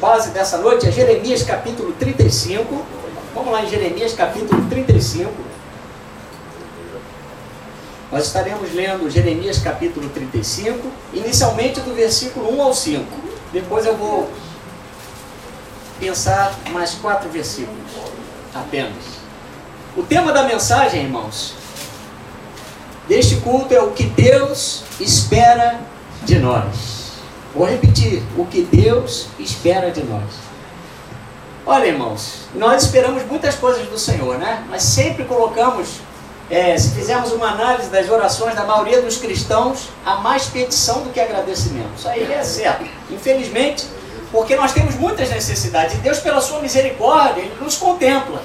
base dessa noite é Jeremias capítulo 35. Vamos lá em Jeremias capítulo 35. Nós estaremos lendo Jeremias capítulo 35, inicialmente do versículo 1 ao 5. Depois eu vou pensar mais quatro versículos apenas. O tema da mensagem, irmãos, deste culto é o que Deus espera de nós. Vou repetir: o que Deus espera de nós. Olha, irmãos, nós esperamos muitas coisas do Senhor, né? Mas sempre colocamos, é, se fizermos uma análise das orações da maioria dos cristãos, há mais petição do que agradecimento. Isso aí é certo. Infelizmente, porque nós temos muitas necessidades. E Deus, pela sua misericórdia, Ele nos contempla.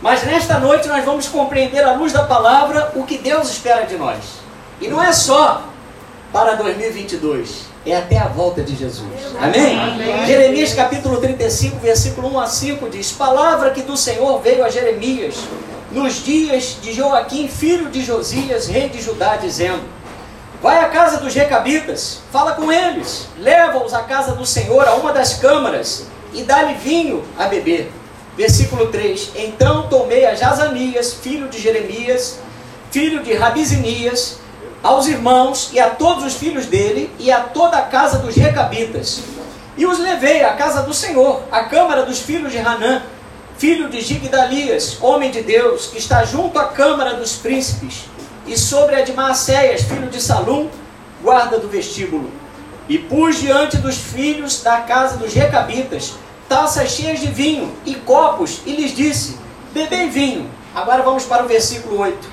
Mas nesta noite nós vamos compreender à luz da palavra o que Deus espera de nós. E não é só para 2022, é até a volta de Jesus. Amém? Amém? Jeremias capítulo 35, versículo 1 a 5 diz: Palavra que do Senhor veio a Jeremias nos dias de Joaquim, filho de Josias, rei de Judá, dizendo: Vai à casa dos recabitas, fala com eles, leva-os à casa do Senhor, a uma das câmaras, e dá-lhe vinho a beber. Versículo 3: Então tomei a Jazanias, filho de Jeremias, filho de Rabizinias, aos irmãos e a todos os filhos dele e a toda a casa dos recabitas. E os levei à casa do Senhor, à câmara dos filhos de Hanã, filho de Gigdalias, homem de Deus, que está junto à câmara dos príncipes, e sobre a de Maacéias, filho de Salum, guarda do vestíbulo. E pus diante dos filhos da casa dos recabitas taças cheias de vinho e copos, e lhes disse: Bebei vinho. Agora vamos para o versículo 8.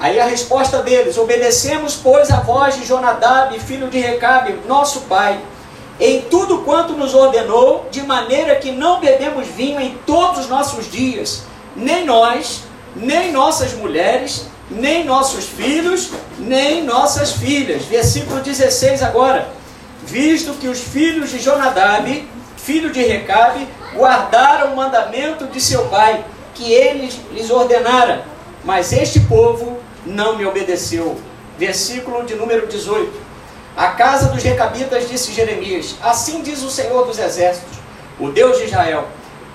Aí a resposta deles: Obedecemos, pois, a voz de Jonadab, filho de Recabe, nosso pai, em tudo quanto nos ordenou, de maneira que não bebemos vinho em todos os nossos dias, nem nós, nem nossas mulheres, nem nossos filhos, nem nossas filhas. Versículo 16 agora. Visto que os filhos de Jonadab, filho de Recabe, guardaram o mandamento de seu pai, que ele lhes ordenara, mas este povo não me obedeceu. Versículo de número 18. A casa dos recabitas disse Jeremias: Assim diz o Senhor dos Exércitos, o Deus de Israel: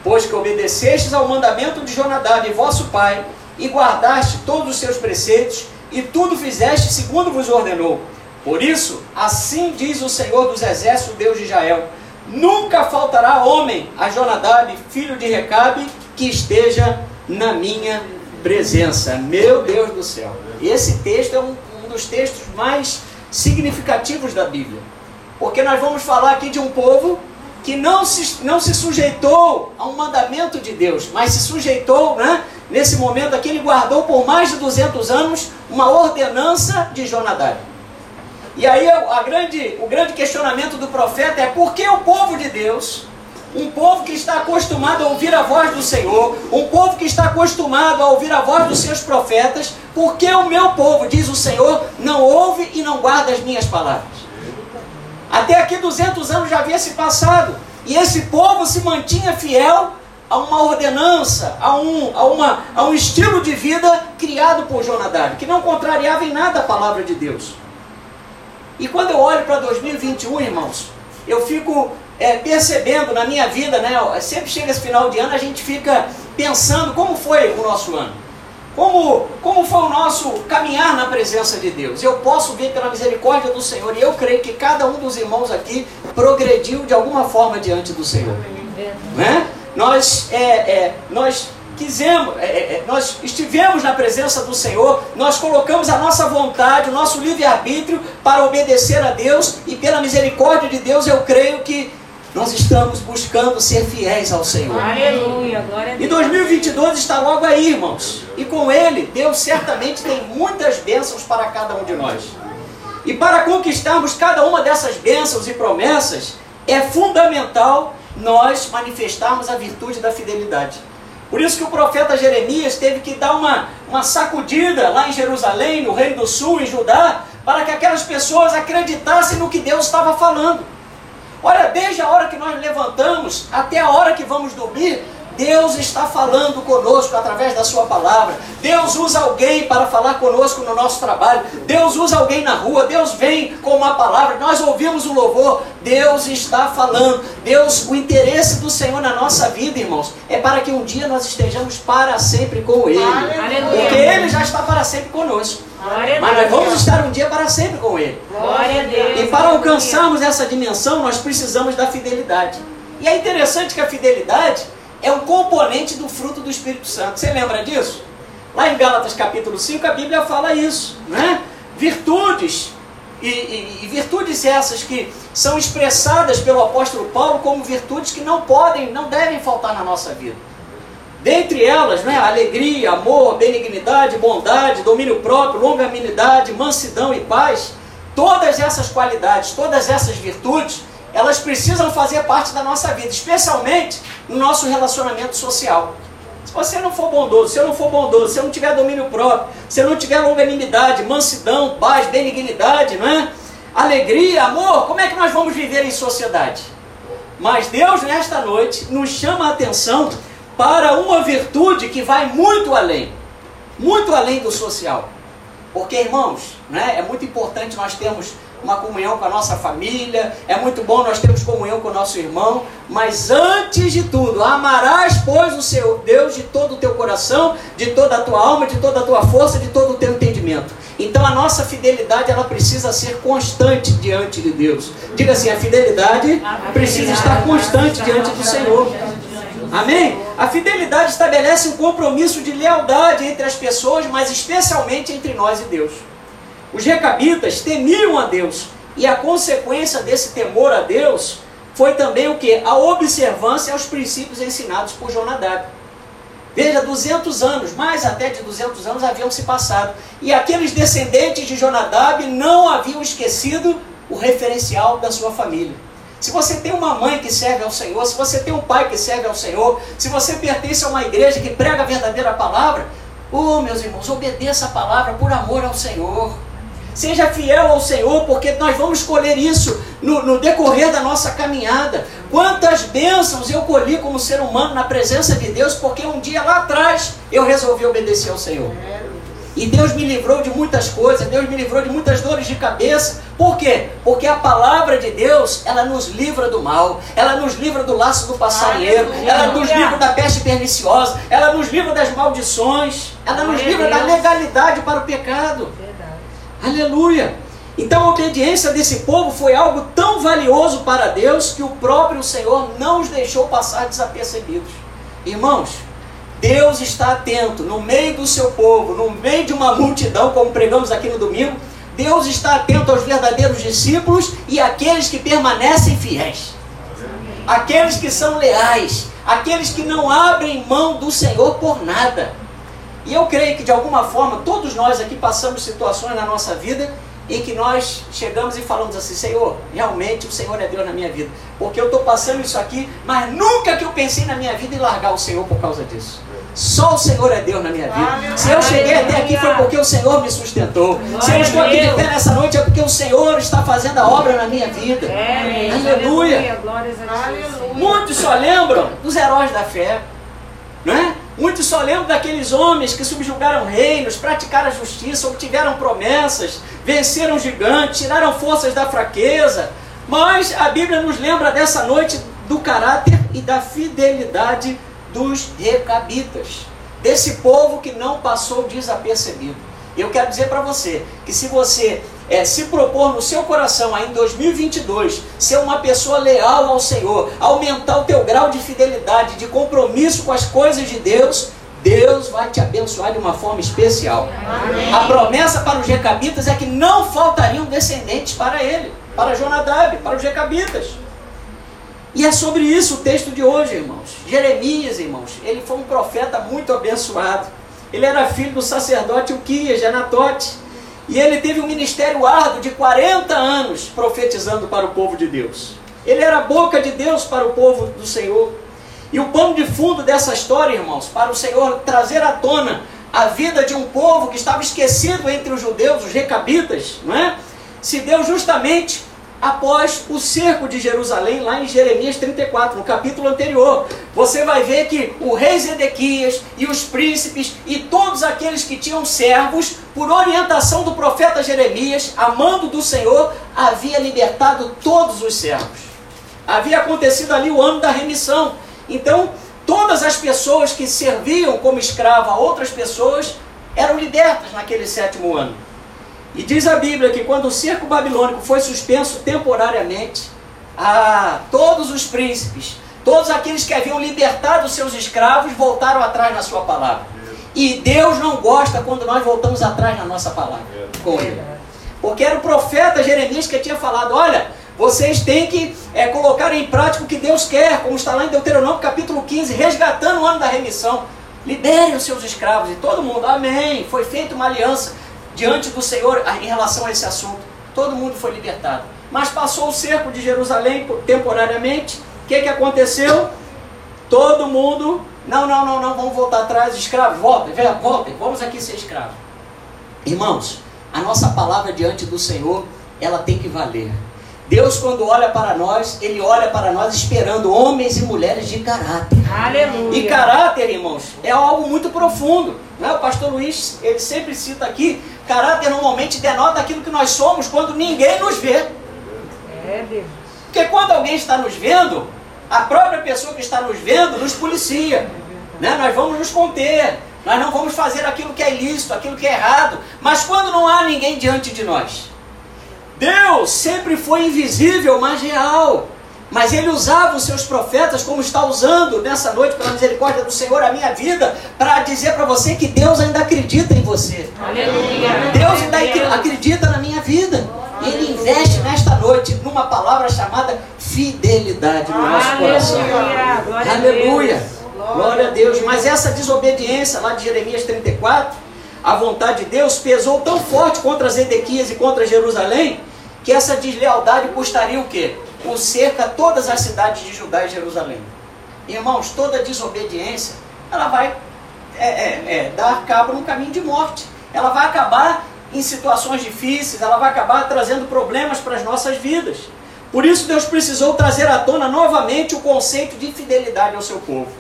Pois que obedecestes ao mandamento de Jonadab, vosso pai, e guardaste todos os seus preceitos, e tudo fizeste segundo vos ordenou. Por isso, assim diz o Senhor dos Exércitos, Deus de Israel: Nunca faltará homem a Jonadab, filho de Recabe, que esteja na minha presença. Meu Deus do céu. Esse texto é um, um dos textos mais significativos da Bíblia. Porque nós vamos falar aqui de um povo que não se, não se sujeitou a um mandamento de Deus, mas se sujeitou, né? nesse momento aqui, ele guardou por mais de 200 anos uma ordenança de Jonadab. E aí a grande, o grande questionamento do profeta é por que o povo de Deus, um povo que está acostumado a ouvir a voz do Senhor, um povo que está acostumado a ouvir a voz dos seus profetas, por que o meu povo, diz o Senhor, não ouve e não guarda as minhas palavras? Até aqui 200 anos já havia se passado, e esse povo se mantinha fiel a uma ordenança, a um, a, uma, a um estilo de vida criado por Jonadab, que não contrariava em nada a palavra de Deus. E quando eu olho para 2021, irmãos, eu fico é, percebendo na minha vida, né? Sempre chega esse final de ano, a gente fica pensando como foi o nosso ano. Como, como foi o nosso caminhar na presença de Deus? Eu posso ver pela misericórdia do Senhor, e eu creio que cada um dos irmãos aqui progrediu de alguma forma diante do Senhor. Né? Nós, é, é, nós quisemos, é, é, nós estivemos na presença do Senhor, nós colocamos a nossa vontade, o nosso livre-arbítrio para obedecer a Deus e pela misericórdia de Deus eu creio que nós estamos buscando ser fiéis ao Senhor. Aleluia, glória a Deus. E 2022 está logo aí, irmãos. E com ele, Deus certamente tem muitas bênçãos para cada um de nós. E para conquistarmos cada uma dessas bênçãos e promessas, é fundamental nós manifestarmos a virtude da fidelidade. Por isso que o profeta Jeremias teve que dar uma, uma sacudida lá em Jerusalém, no Reino do Sul, em Judá, para que aquelas pessoas acreditassem no que Deus estava falando. Olha, desde a hora que nós levantamos até a hora que vamos dormir, Deus está falando conosco através da Sua palavra. Deus usa alguém para falar conosco no nosso trabalho. Deus usa alguém na rua. Deus vem com uma palavra. Nós ouvimos o louvor. Deus está falando. Deus, o interesse do Senhor na nossa vida, irmãos, é para que um dia nós estejamos para sempre com Ele. Aleluia. Porque Ele já está para sempre conosco. Mas nós vamos estar um dia para sempre com Ele. E para alcançarmos essa dimensão, nós precisamos da fidelidade. E é interessante que a fidelidade é um componente do fruto do Espírito Santo. Você lembra disso? Lá em Gálatas capítulo 5, a Bíblia fala isso, né? Virtudes, e, e, e, virtudes essas que são expressadas pelo apóstolo Paulo como virtudes que não podem, não devem faltar na nossa vida. Dentre elas, né, alegria, amor, benignidade, bondade, domínio próprio, longanimidade, mansidão e paz, todas essas qualidades, todas essas virtudes, elas precisam fazer parte da nossa vida, especialmente no nosso relacionamento social. Se você não for bondoso, se eu não for bondoso, se eu não tiver domínio próprio, se eu não tiver longanimidade, mansidão, paz, benignidade, não é? alegria, amor, como é que nós vamos viver em sociedade? Mas Deus, nesta noite, nos chama a atenção para uma virtude que vai muito além muito além do social. Porque, irmãos, né, é muito importante nós termos uma comunhão com a nossa família, é muito bom nós termos comunhão com o nosso irmão, mas antes de tudo, amarás, pois, o seu Deus de todo o teu coração, de toda a tua alma, de toda a tua força, de todo o teu entendimento. Então a nossa fidelidade ela precisa ser constante diante de Deus. Diga assim, a fidelidade precisa estar constante diante do Senhor. Amém? A fidelidade estabelece um compromisso de lealdade entre as pessoas, mas especialmente entre nós e Deus. Os recabitas temiam a Deus, e a consequência desse temor a Deus foi também o que? A observância aos princípios ensinados por Jonadab. Veja, 200 anos, mais até de 200 anos haviam se passado. E aqueles descendentes de Jonadab não haviam esquecido o referencial da sua família. Se você tem uma mãe que serve ao Senhor, se você tem um pai que serve ao Senhor, se você pertence a uma igreja que prega a verdadeira palavra, oh meus irmãos, obedeça a palavra por amor ao Senhor. Seja fiel ao Senhor, porque nós vamos colher isso no, no, decorrer da nossa caminhada. Quantas bênçãos eu colhi como ser humano na presença de Deus, porque um dia lá atrás eu resolvi obedecer ao Senhor. E Deus me livrou de muitas coisas, Deus me livrou de muitas dores de cabeça. Por quê? Porque a palavra de Deus, ela nos livra do mal, ela nos livra do laço do passarinheiro, ela nos livra da peste perniciosa, ela nos livra das maldições, ela nos livra da legalidade para o pecado. Aleluia! Então a obediência desse povo foi algo tão valioso para Deus que o próprio Senhor não os deixou passar desapercebidos. Irmãos, Deus está atento no meio do seu povo, no meio de uma multidão, como pregamos aqui no domingo. Deus está atento aos verdadeiros discípulos e àqueles que permanecem fiéis, aqueles que são leais, aqueles que não abrem mão do Senhor por nada. E eu creio que de alguma forma todos nós aqui passamos situações na nossa vida em que nós chegamos e falamos assim, Senhor, realmente o Senhor é Deus na minha vida. Porque eu estou passando isso aqui, mas nunca que eu pensei na minha vida em largar o Senhor por causa disso. Só o Senhor é Deus na minha vida. Se eu cheguei até aqui foi porque o Senhor me sustentou. Se eu estou aqui de pé nessa noite é porque o Senhor está fazendo a obra na minha vida. Aleluia. Muitos só lembram dos heróis da fé. Não é? Muitos só lembram daqueles homens que subjugaram reinos, praticaram a justiça, obtiveram promessas, venceram gigantes, tiraram forças da fraqueza. Mas a Bíblia nos lembra dessa noite do caráter e da fidelidade dos recabitas, desse povo que não passou desapercebido. Eu quero dizer para você que se você é, se propor no seu coração aí em 2022 ser uma pessoa leal ao Senhor, aumentar o teu grau de fidelidade, de compromisso com as coisas de Deus, Deus vai te abençoar de uma forma especial. Amém. A promessa para os recabitas é que não faltariam descendentes para ele, para Jonadab, para os recabitas. E é sobre isso o texto de hoje, irmãos. Jeremias, irmãos, ele foi um profeta muito abençoado. Ele era filho do sacerdote Uquias, de Anatote. E ele teve um ministério árduo de 40 anos profetizando para o povo de Deus. Ele era a boca de Deus para o povo do Senhor. E o pano de fundo dessa história, irmãos, para o Senhor trazer à tona a vida de um povo que estava esquecido entre os judeus, os recabitas, não é? Se deu justamente após o cerco de Jerusalém, lá em Jeremias 34, no capítulo anterior. Você vai ver que o rei Zedequias e os príncipes e todos aqueles que tinham servos, por orientação do profeta Jeremias, amando do Senhor, havia libertado todos os servos. Havia acontecido ali o ano da remissão. Então, todas as pessoas que serviam como escravo a outras pessoas eram libertas naquele sétimo ano. E diz a Bíblia que quando o cerco babilônico foi suspenso temporariamente, a todos os príncipes, todos aqueles que haviam libertado seus escravos, voltaram atrás na sua palavra. E Deus não gosta quando nós voltamos atrás na nossa palavra com ele. Porque era o profeta Jeremias que tinha falado: olha, vocês têm que é, colocar em prática o que Deus quer, como está lá em Deuteronômio capítulo 15, resgatando o ano da remissão. Liberem os seus escravos. E todo mundo, amém. Foi feita uma aliança diante do Senhor em relação a esse assunto. Todo mundo foi libertado. Mas passou o cerco de Jerusalém temporariamente. O que, que aconteceu? Todo mundo, não, não, não, não, vamos voltar atrás, escravos, voltem, voltem, vamos aqui ser escravos. Irmãos, a nossa palavra diante do Senhor, ela tem que valer. Deus, quando olha para nós, Ele olha para nós esperando homens e mulheres de caráter. Aleluia. E caráter, irmãos, é algo muito profundo. Não é? O pastor Luiz, ele sempre cita aqui, caráter normalmente denota aquilo que nós somos quando ninguém nos vê. É, Deus. Porque quando alguém está nos vendo, a própria pessoa que está nos vendo nos policia. Né? Nós vamos nos conter. Nós não vamos fazer aquilo que é ilícito, aquilo que é errado. Mas quando não há ninguém diante de nós, Deus sempre foi invisível, mas real. Mas ele usava os seus profetas, como está usando nessa noite, pela misericórdia do Senhor, a minha vida, para dizer para você que Deus ainda acredita em você. Aleluia. Deus ainda acredita na minha vida. Ele investe nesta noite numa palavra chamada fidelidade no nosso coração. Aleluia. Glória a Aleluia. Deus. Glória a Deus. Mas essa desobediência lá de Jeremias 34, a vontade de Deus pesou tão forte contra Zedequias e contra Jerusalém, que essa deslealdade custaria o quê? O cerca todas as cidades de Judá e Jerusalém. Irmãos, toda desobediência, ela vai é, é, é, dar cabo no caminho de morte. Ela vai acabar em situações difíceis, ela vai acabar trazendo problemas para as nossas vidas. Por isso Deus precisou trazer à tona novamente o conceito de fidelidade ao seu povo.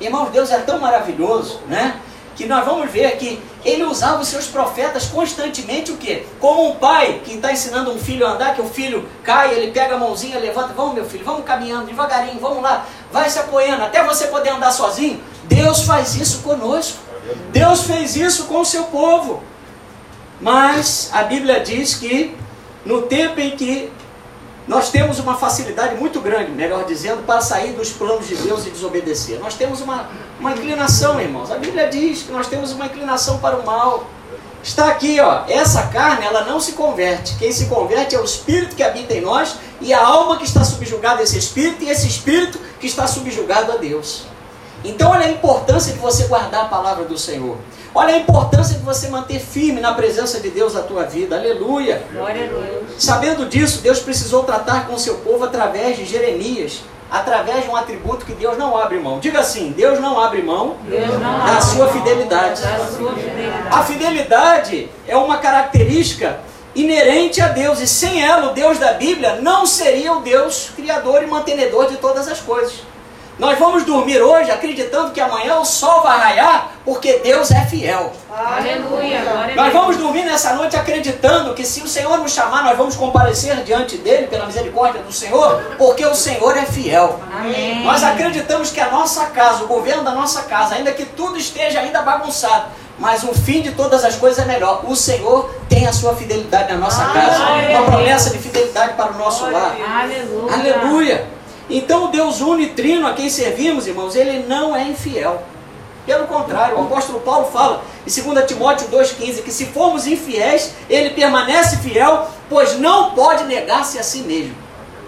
Irmãos, Deus é tão maravilhoso, né? Que nós vamos ver que ele usava os seus profetas constantemente o quê? Como um pai que está ensinando um filho a andar, que o filho cai, ele pega a mãozinha, levanta, vamos meu filho, vamos caminhando devagarinho, vamos lá, vai se apoiando, até você poder andar sozinho. Deus faz isso conosco. Deus fez isso com o seu povo. Mas a Bíblia diz que no tempo em que nós temos uma facilidade muito grande, melhor dizendo, para sair dos planos de Deus e desobedecer. Nós temos uma, uma inclinação, irmãos. A Bíblia diz que nós temos uma inclinação para o mal. Está aqui, ó. Essa carne, ela não se converte. Quem se converte é o Espírito que habita em nós e a alma que está subjugada a esse Espírito e esse Espírito que está subjugado a Deus. Então, olha a importância de você guardar a palavra do Senhor. Olha a importância de você manter firme na presença de Deus na tua vida. Aleluia. Glória a Deus. Sabendo disso, Deus precisou tratar com o seu povo através de Jeremias, através de um atributo que Deus não abre mão. Diga assim: Deus não abre mão não da abre sua mão fidelidade. Da sua fidelidade. A fidelidade é uma característica inerente a Deus, e sem ela, o Deus da Bíblia não seria o Deus criador e mantenedor de todas as coisas. Nós vamos dormir hoje acreditando que amanhã o sol vai raiar, porque Deus é fiel. Aleluia. Nós vamos dormir nessa noite acreditando que se o Senhor nos chamar, nós vamos comparecer diante dele pela misericórdia do Senhor, porque o Senhor é fiel. Amém. Nós acreditamos que a nossa casa, o governo da nossa casa, ainda que tudo esteja ainda bagunçado, mas o fim de todas as coisas é melhor. O Senhor tem a sua fidelidade na nossa casa, Aleluia. uma promessa de fidelidade para o nosso lar. Aleluia. Aleluia. Então o Deus unitrino a quem servimos, irmãos, ele não é infiel. Pelo contrário, o apóstolo Paulo fala em 2 Timóteo 2,15 que se formos infiéis, ele permanece fiel, pois não pode negar-se a si mesmo.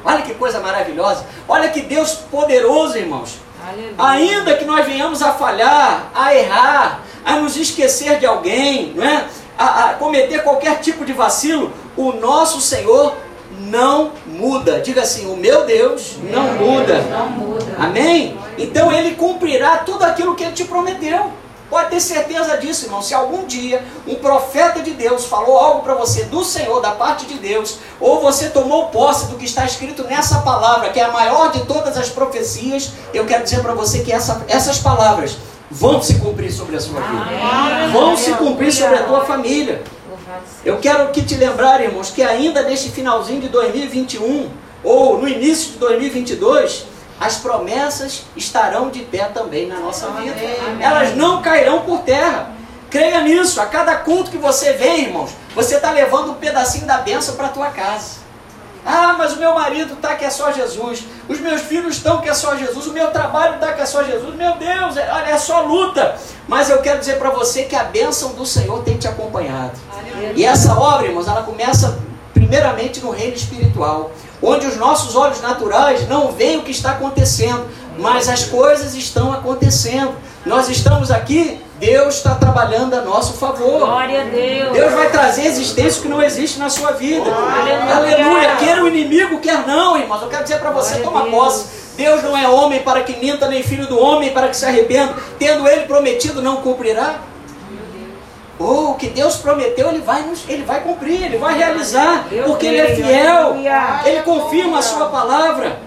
Olha que coisa maravilhosa. Olha que Deus poderoso, irmãos. Aleluia. Ainda que nós venhamos a falhar, a errar, a nos esquecer de alguém, não é? a, a cometer qualquer tipo de vacilo, o nosso Senhor não muda. Diga assim: o meu Deus não muda. Amém? Então ele cumprirá tudo aquilo que ele te prometeu. Pode ter certeza disso, irmão. Se algum dia um profeta de Deus falou algo para você do Senhor, da parte de Deus, ou você tomou posse do que está escrito nessa palavra, que é a maior de todas as profecias, eu quero dizer para você que essa, essas palavras vão se cumprir sobre a sua vida. Vão se cumprir sobre a tua família. Eu quero que te lembrar, irmãos, que ainda neste finalzinho de 2021, ou no início de 2022, as promessas estarão de pé também na nossa vida. Elas não cairão por terra. Creia nisso. A cada culto que você vem, irmãos, você está levando um pedacinho da bênção para a tua casa. Ah, mas o meu marido está que é só Jesus. Os meus filhos estão que é só Jesus. O meu trabalho está que é só Jesus. Meu Deus, é, olha, é só luta. Mas eu quero dizer para você que a bênção do Senhor tem te acompanhado. E essa obra, irmãos, ela começa primeiramente no reino espiritual, onde os nossos olhos naturais não veem o que está acontecendo, mas as coisas estão acontecendo. Nós estamos aqui, Deus está trabalhando a nosso favor. Glória a Deus. Deus vai trazer existência que não existe na sua vida. Aleluia. Aleluia. Quer o inimigo, quer não, irmãos. Eu quero dizer para você, Glória toma Deus. posse. Deus não é homem para que minta, nem filho do homem para que se arrependa. Tendo ele prometido, não cumprirá. Oh, o que Deus prometeu, ele vai, nos, ele vai cumprir, ele vai realizar, porque ele é fiel, Aleluia. ele confirma a sua palavra.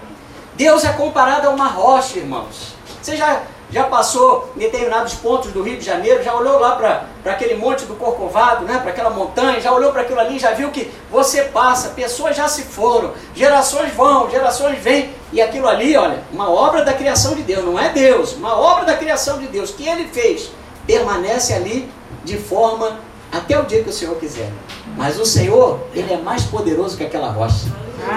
Deus é comparado a uma rocha, irmãos. Você já, já passou em determinados pontos do Rio de Janeiro, já olhou lá para aquele monte do Corcovado, né, para aquela montanha, já olhou para aquilo ali, já viu que você passa, pessoas já se foram, gerações vão, gerações vêm, e aquilo ali, olha, uma obra da criação de Deus, não é Deus, uma obra da criação de Deus, que ele fez, permanece ali de forma até o dia que o Senhor quiser. Mas o Senhor, Ele é mais poderoso que aquela rocha.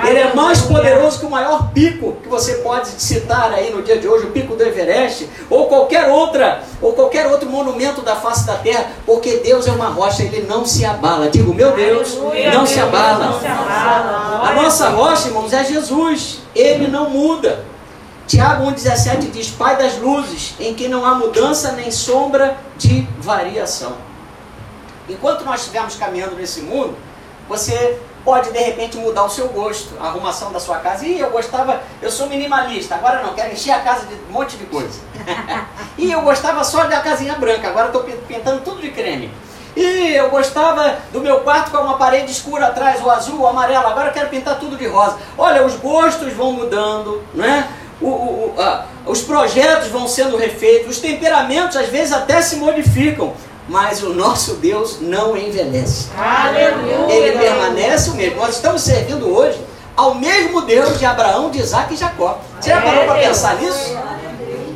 Ele é mais poderoso que o maior pico que você pode citar aí no dia de hoje, o pico do Everest, ou qualquer outra, ou qualquer outro monumento da face da terra, porque Deus é uma rocha, ele não se abala. Digo, meu Deus, não se abala. Não se abala. A nossa rocha, irmãos, é Jesus. Ele não muda. Tiago 1,17 diz: Pai das luzes, em que não há mudança nem sombra de variação. Enquanto nós estivermos caminhando nesse mundo, você pode de repente mudar o seu gosto, a arrumação da sua casa. Ih, eu gostava, eu sou minimalista, agora não, quero encher a casa de um monte de coisa. Ih, eu gostava só da casinha branca, agora estou pintando tudo de creme. Ih, eu gostava do meu quarto com uma parede escura atrás, o azul, o amarelo, agora eu quero pintar tudo de rosa. Olha, os gostos vão mudando, né? O, o, o, a, os projetos vão sendo refeitos, os temperamentos às vezes até se modificam, mas o nosso Deus não envelhece. Aleluia. Ele permanece o mesmo. Nós estamos servindo hoje ao mesmo Deus de Abraão, de Isaac e Jacó. Você já parou para pensar nisso?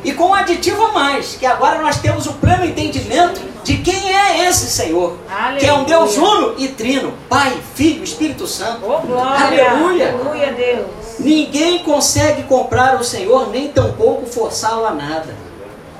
E com um aditivo a mais, que agora nós temos o pleno entendimento de quem é esse Senhor, que é um Deus uno e trino, Pai, Filho, Espírito Santo. Oh, glória. Aleluia. Aleluia, Deus. Ninguém consegue comprar o Senhor, nem tampouco forçá-lo a nada.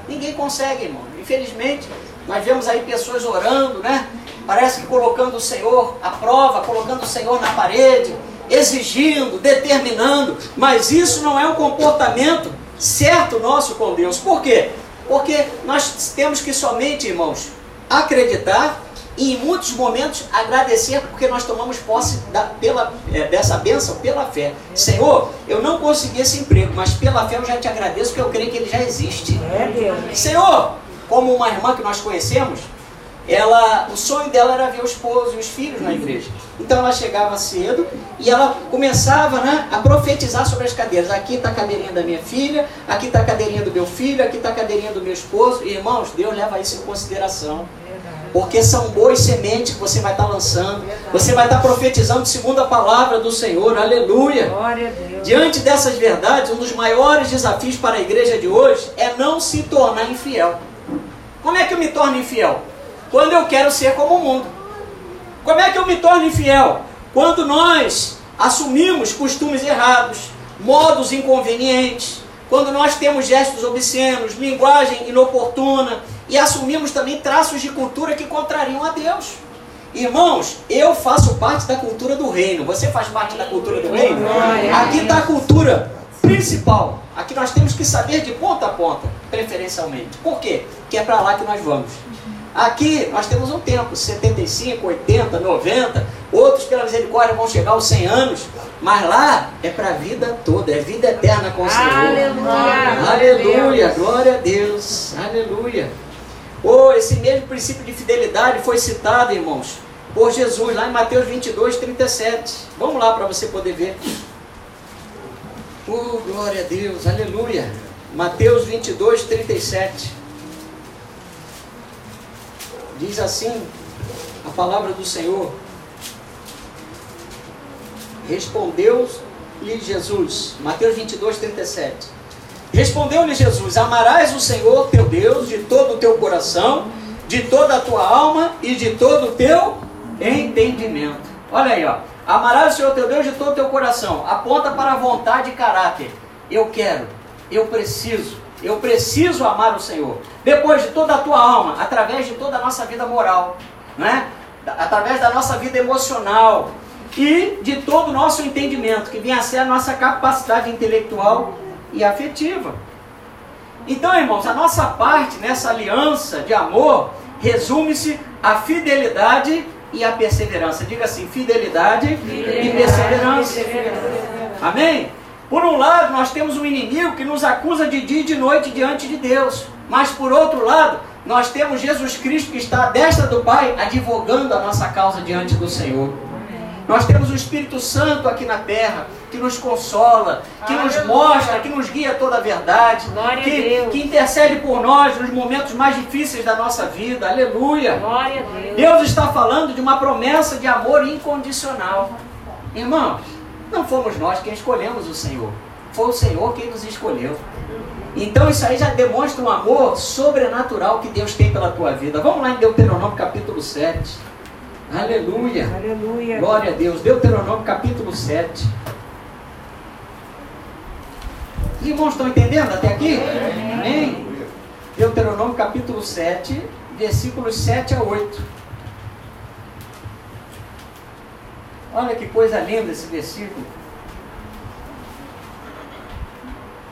Ninguém consegue, irmão. Infelizmente, nós vemos aí pessoas orando, né? Parece que colocando o Senhor à prova, colocando o Senhor na parede, exigindo, determinando, mas isso não é um comportamento certo nosso com Deus. Por quê? Porque nós temos que somente, irmãos, acreditar e em muitos momentos agradecer porque nós tomamos posse da, pela, é, dessa bênção pela fé. Senhor, eu não consegui esse emprego, mas pela fé eu já te agradeço porque eu creio que ele já existe. É Deus. Senhor, como uma irmã que nós conhecemos, ela, o sonho dela era ver o esposo e os filhos na igreja. Então ela chegava cedo e ela começava né, a profetizar sobre as cadeiras. Aqui está a cadeirinha da minha filha, aqui está a cadeirinha do meu filho, aqui está a cadeirinha do meu esposo. E, irmãos, Deus leva isso em consideração. Porque são boas sementes que você vai estar lançando. Você vai estar profetizando segundo a palavra do Senhor. Aleluia. Diante dessas verdades, um dos maiores desafios para a igreja de hoje é não se tornar infiel. Como é que eu me torno infiel? Quando eu quero ser como o mundo. Como é que eu me torno infiel? Quando nós assumimos costumes errados, modos inconvenientes, quando nós temos gestos obscenos, linguagem inoportuna e assumimos também traços de cultura que contrariam a Deus. Irmãos, eu faço parte da cultura do reino. Você faz parte da cultura do reino? Aqui está a cultura principal. Aqui nós temos que saber de ponta a ponta, preferencialmente. Por quê? Que é para lá que nós vamos. Aqui nós temos um tempo, 75, 80, 90, outros pela misericórdia vão chegar aos 100 anos, mas lá é para a vida toda, é vida eterna com o Senhor. Aleluia. Aleluia, glória a Deus, aleluia. Oh, esse mesmo princípio de fidelidade foi citado, irmãos, por Jesus, lá em Mateus 22, 37. Vamos lá para você poder ver. Oh, glória a Deus, aleluia. Mateus 22, 37. Diz assim a palavra do Senhor. Respondeu-lhe Jesus, Mateus 22, 37. Respondeu-lhe Jesus: Amarás o Senhor teu Deus de todo o teu coração, de toda a tua alma e de todo o teu entendimento. Olha aí, ó. Amarás o Senhor teu Deus de todo o teu coração. Aponta para a vontade e caráter. Eu quero, eu preciso, eu preciso amar o Senhor. Depois de toda a tua alma, através de toda a nossa vida moral, né? através da nossa vida emocional e de todo o nosso entendimento, que vem a ser a nossa capacidade intelectual e afetiva. Então, irmãos, a nossa parte nessa aliança de amor resume-se a fidelidade e a perseverança. Diga assim: fidelidade, fidelidade e perseverança. Amém? Por um lado, nós temos um inimigo que nos acusa de dia e de noite diante de Deus. Mas por outro lado, nós temos Jesus Cristo que está à destra do Pai, advogando a nossa causa diante do Senhor. Nós temos o Espírito Santo aqui na terra, que nos consola, que nos mostra, que nos guia toda a verdade, que, que, intercede por nós nos momentos mais difíceis da nossa vida. Aleluia. Deus. Deus está falando de uma promessa de amor incondicional. Irmãos, não fomos nós quem escolhemos o Senhor, foi o Senhor quem nos escolheu. Então isso aí já demonstra um amor sobrenatural que Deus tem pela tua vida. Vamos lá em Deuteronômio capítulo 7. Aleluia. Aleluia. Glória a Deus. Deuteronômio capítulo 7. Os irmãos estão entendendo até aqui? Amém. Deuteronômio capítulo 7, versículos 7 a 8. Olha que coisa linda esse versículo.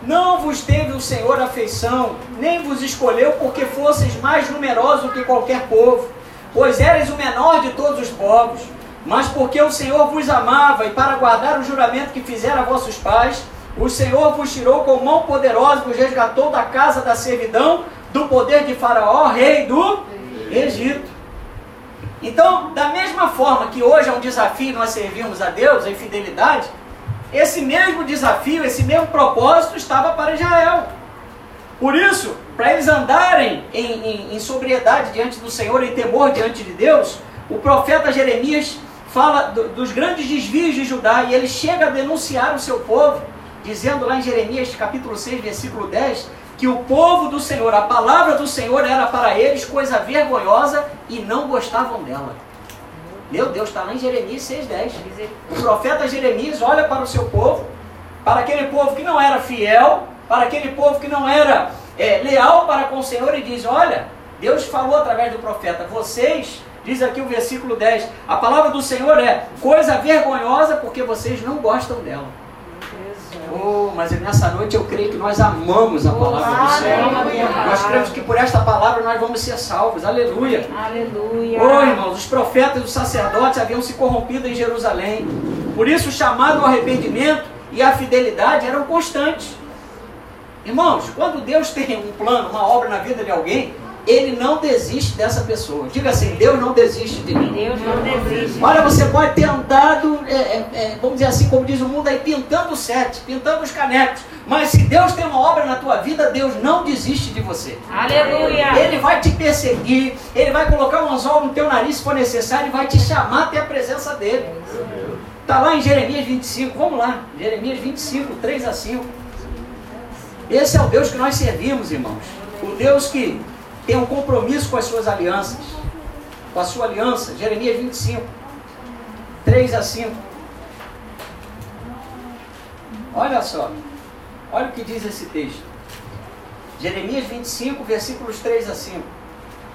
Não vos teve o Senhor afeição, nem vos escolheu porque fosseis mais numerosos que qualquer povo, pois eres o menor de todos os povos, mas porque o Senhor vos amava e para guardar o juramento que fizera a vossos pais, o Senhor vos tirou com mão poderosa, vos resgatou da casa da servidão, do poder de Faraó, rei do Egito. Então, da mesma forma que hoje é um desafio nós servirmos a Deus em fidelidade, esse mesmo desafio, esse mesmo propósito estava para Israel. Por isso, para eles andarem em, em, em, sobriedade diante do Senhor, em temor diante de Deus, o profeta Jeremias fala do, dos grandes desvios de Judá e ele chega a denunciar o seu povo, dizendo lá em Jeremias capítulo 6, versículo 10, que o povo do Senhor, a palavra do Senhor era para eles coisa vergonhosa e não gostavam dela. Meu Deus, está lá em Jeremias 6,10. O profeta Jeremias olha para o seu povo, para aquele povo que não era fiel, para aquele povo que não era é, leal para com o Senhor, e diz: Olha, Deus falou através do profeta, vocês, diz aqui o versículo 10, a palavra do Senhor é coisa vergonhosa porque vocês não gostam dela. Oh, mas nessa noite eu creio que nós amamos a palavra do Senhor. Nós cremos que por esta palavra nós vamos ser salvos. Aleluia. Aleluia. Oh, irmãos, os profetas e os sacerdotes haviam se corrompido em Jerusalém. Por isso o chamado ao arrependimento e a fidelidade eram constantes. Irmãos, quando Deus tem um plano, uma obra na vida de alguém, ele não desiste dessa pessoa. Diga assim, Deus não desiste de mim. Deus não desiste. Olha, você pode ter andado, é, é, é, vamos dizer assim, como diz o mundo aí, pintando sete, pintando os canecos. Mas se Deus tem uma obra na tua vida, Deus não desiste de você. Aleluia. Ele vai te perseguir, ele vai colocar um anzol no teu nariz se for necessário e vai te chamar até a presença dele. Está lá em Jeremias 25, vamos lá, Jeremias 25, 3 a 5. Esse é o Deus que nós servimos, irmãos. O Deus que tem um compromisso com as suas alianças, com a sua aliança. Jeremias 25, 3 a 5. Olha só, olha o que diz esse texto. Jeremias 25, versículos 3 a 5.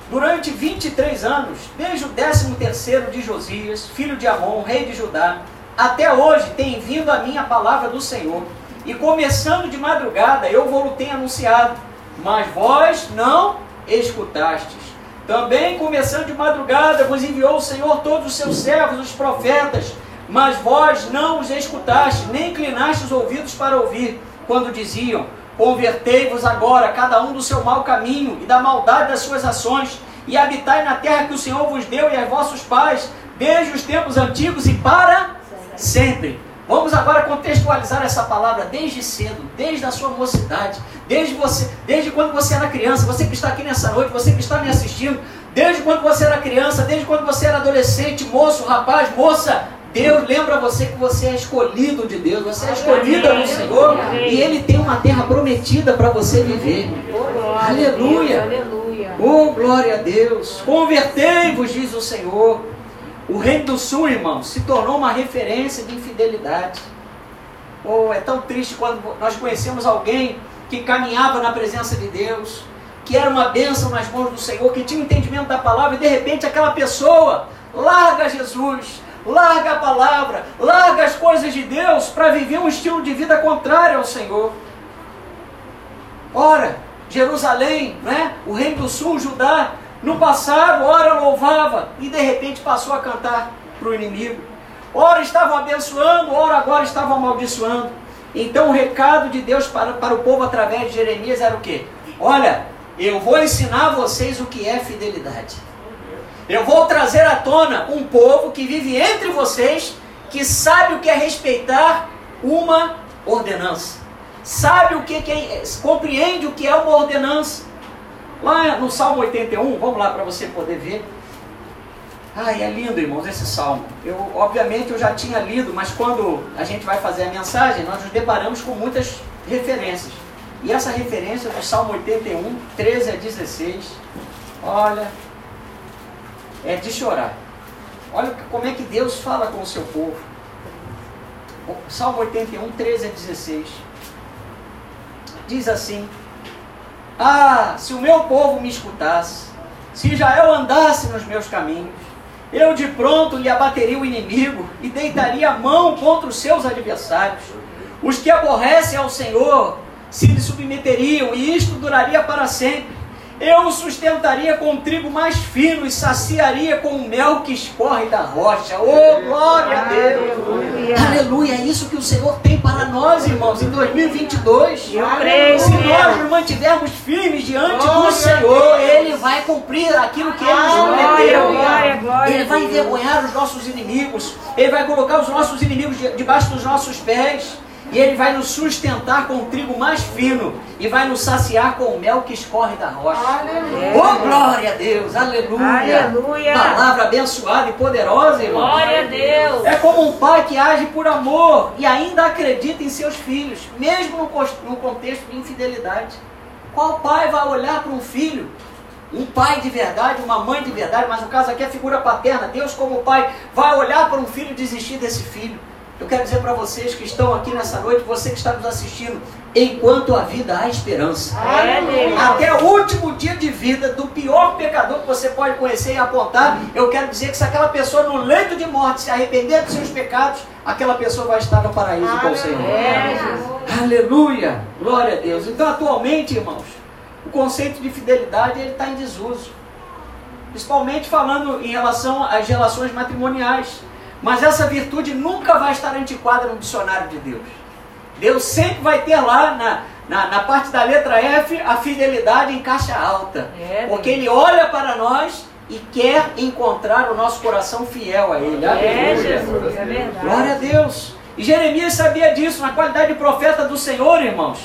Durante 23 anos, desde o 13 terceiro de Josias, filho de Amon, rei de Judá, até hoje tem vindo a mim a palavra do Senhor. E começando de madrugada, eu vou-lo ter anunciado. Mas vós não escutastes. Também, começando de madrugada, vos enviou o Senhor todos os seus servos, os profetas, mas vós não os escutastes, nem inclinaste os ouvidos para ouvir, quando diziam: Convertei-vos agora, cada um do seu mau caminho e da maldade das suas ações, e habitai na terra que o Senhor vos deu e aos vossos pais, desde os tempos antigos e para sempre. Vamos agora contextualizar essa palavra desde cedo, desde a sua mocidade, desde você, desde quando você era criança, você que está aqui nessa noite, você que está me assistindo, desde quando você era criança, desde quando você era adolescente, moço, rapaz, moça, Deus lembra você que você é escolhido de Deus, você é escolhida no Senhor e Ele tem uma terra prometida para você viver. aleluia! aleluia! Oh, glória a Deus! Convertei-vos, diz o Senhor. O reino do sul, irmão, se tornou uma referência de infidelidade. Oh, é tão triste quando nós conhecemos alguém que caminhava na presença de Deus, que era uma bênção nas mãos do Senhor, que tinha entendimento da palavra, e de repente aquela pessoa larga Jesus, larga a palavra, larga as coisas de Deus para viver um estilo de vida contrário ao Senhor. Ora, Jerusalém, né? o reino do sul, Judá, no passado, ora louvava e de repente passou a cantar para o inimigo. Ora estavam abençoando, ora agora estavam amaldiçoando. Então o recado de Deus para, para o povo através de Jeremias era o quê? Olha, eu vou ensinar vocês o que é fidelidade. Eu vou trazer à tona um povo que vive entre vocês, que sabe o que é respeitar uma ordenança. Sabe o que é, compreende o que é uma ordenança. Lá no Salmo 81, vamos lá para você poder ver. Ai, é lindo, irmãos, esse salmo. Eu, obviamente, eu já tinha lido, mas quando a gente vai fazer a mensagem, nós nos deparamos com muitas referências. E essa referência do Salmo 81, 13 a 16, olha, é de chorar. Olha como é que Deus fala com o seu povo. Salmo 81, 13 a 16. Diz assim: Ah, se o meu povo me escutasse, se Israel andasse nos meus caminhos, eu de pronto lhe abateria o inimigo e deitaria a mão contra os seus adversários. Os que aborrecem ao Senhor se lhe submeteriam, e isto duraria para sempre. Eu o sustentaria com o trigo mais fino e saciaria com o mel que escorre da rocha. Oh, glória a Deus! Aleluia! Aleluia. É isso que o Senhor tem para nós, irmãos, em 2022. Eu creio. Se nós nos mantivermos firmes diante do Senhor, Ele vai cumprir aquilo que Ele nos prometeu. Ele vai envergonhar os nossos inimigos. Ele vai colocar os nossos inimigos debaixo dos nossos pés. E Ele vai nos sustentar com o trigo mais fino e vai nos saciar com o mel que escorre da rocha. Aleluia. Oh, glória a Deus! Aleluia! Aleluia! Palavra abençoada e poderosa, irmão. Glória a Deus! É como um pai que age por amor e ainda acredita em seus filhos, mesmo no contexto de infidelidade. Qual pai vai olhar para um filho um pai de verdade, uma mãe de verdade, mas no caso aqui é figura paterna. Deus, como pai, vai olhar para um filho e desistir desse filho. Eu quero dizer para vocês que estão aqui nessa noite, você que está nos assistindo, enquanto a vida há esperança. É, Até o último dia de vida do pior pecador que você pode conhecer e apontar, eu quero dizer que se aquela pessoa no leito de morte se arrepender dos seus pecados, aquela pessoa vai estar no paraíso com o Senhor. É. Aleluia! Glória a Deus. Então, atualmente, irmãos, o conceito de fidelidade ele está em desuso. Principalmente falando em relação às relações matrimoniais. Mas essa virtude nunca vai estar antiquada no dicionário de Deus. Deus sempre vai ter lá na, na, na parte da letra F a fidelidade em caixa alta. É, porque Ele olha para nós e quer encontrar o nosso coração fiel a Ele. É, Jesus, é verdade. Glória a Deus. E Jeremias sabia disso, na qualidade de profeta do Senhor, irmãos.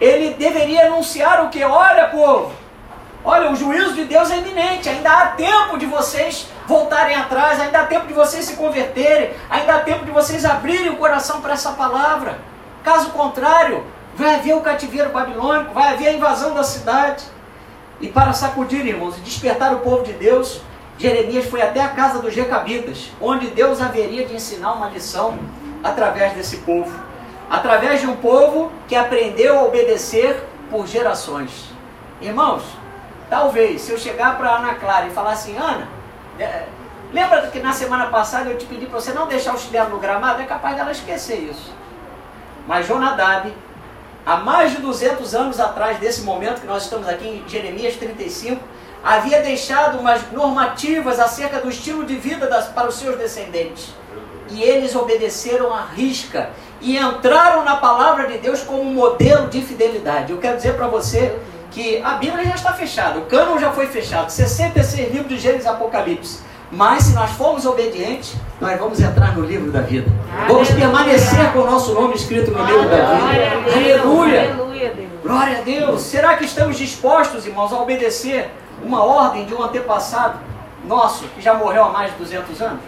Ele deveria anunciar o que? Olha, povo, olha, o juízo de Deus é iminente, ainda há tempo de vocês voltarem atrás, ainda há tempo de vocês se converterem, ainda há tempo de vocês abrirem o coração para essa palavra. Caso contrário, vai haver o cativeiro babilônico, vai haver a invasão da cidade. E para sacudir, irmãos, e despertar o povo de Deus, Jeremias foi até a casa dos Recabitas, onde Deus haveria de ensinar uma lição através desse povo. Através de um povo que aprendeu a obedecer por gerações. Irmãos, talvez se eu chegar para Ana Clara e falar assim, Ana, lembra que na semana passada eu te pedi para você não deixar o chinelo no gramado? É capaz dela esquecer isso. Mas Jonadab, há mais de 200 anos atrás desse momento que nós estamos aqui em Jeremias 35, havia deixado umas normativas acerca do estilo de vida das, para os seus descendentes. e eles obedeceram à risca e entraram na palavra de Deus como modelo de fidelidade. Eu quero dizer para você que a Bíblia já está fechada, o cânon já foi fechado, 66 livros de Gênesis e Apocalipse. Mas se nós formos obedientes, nós vamos entrar no livro da vida. Vamos permanecer com o nosso nome escrito no livro da vida. Aleluia! Aleluia, Deus. Glória a Deus! Será que estamos dispostos, irmãos, a obedecer uma ordem de um antepassado nosso que já morreu há mais de 200 anos?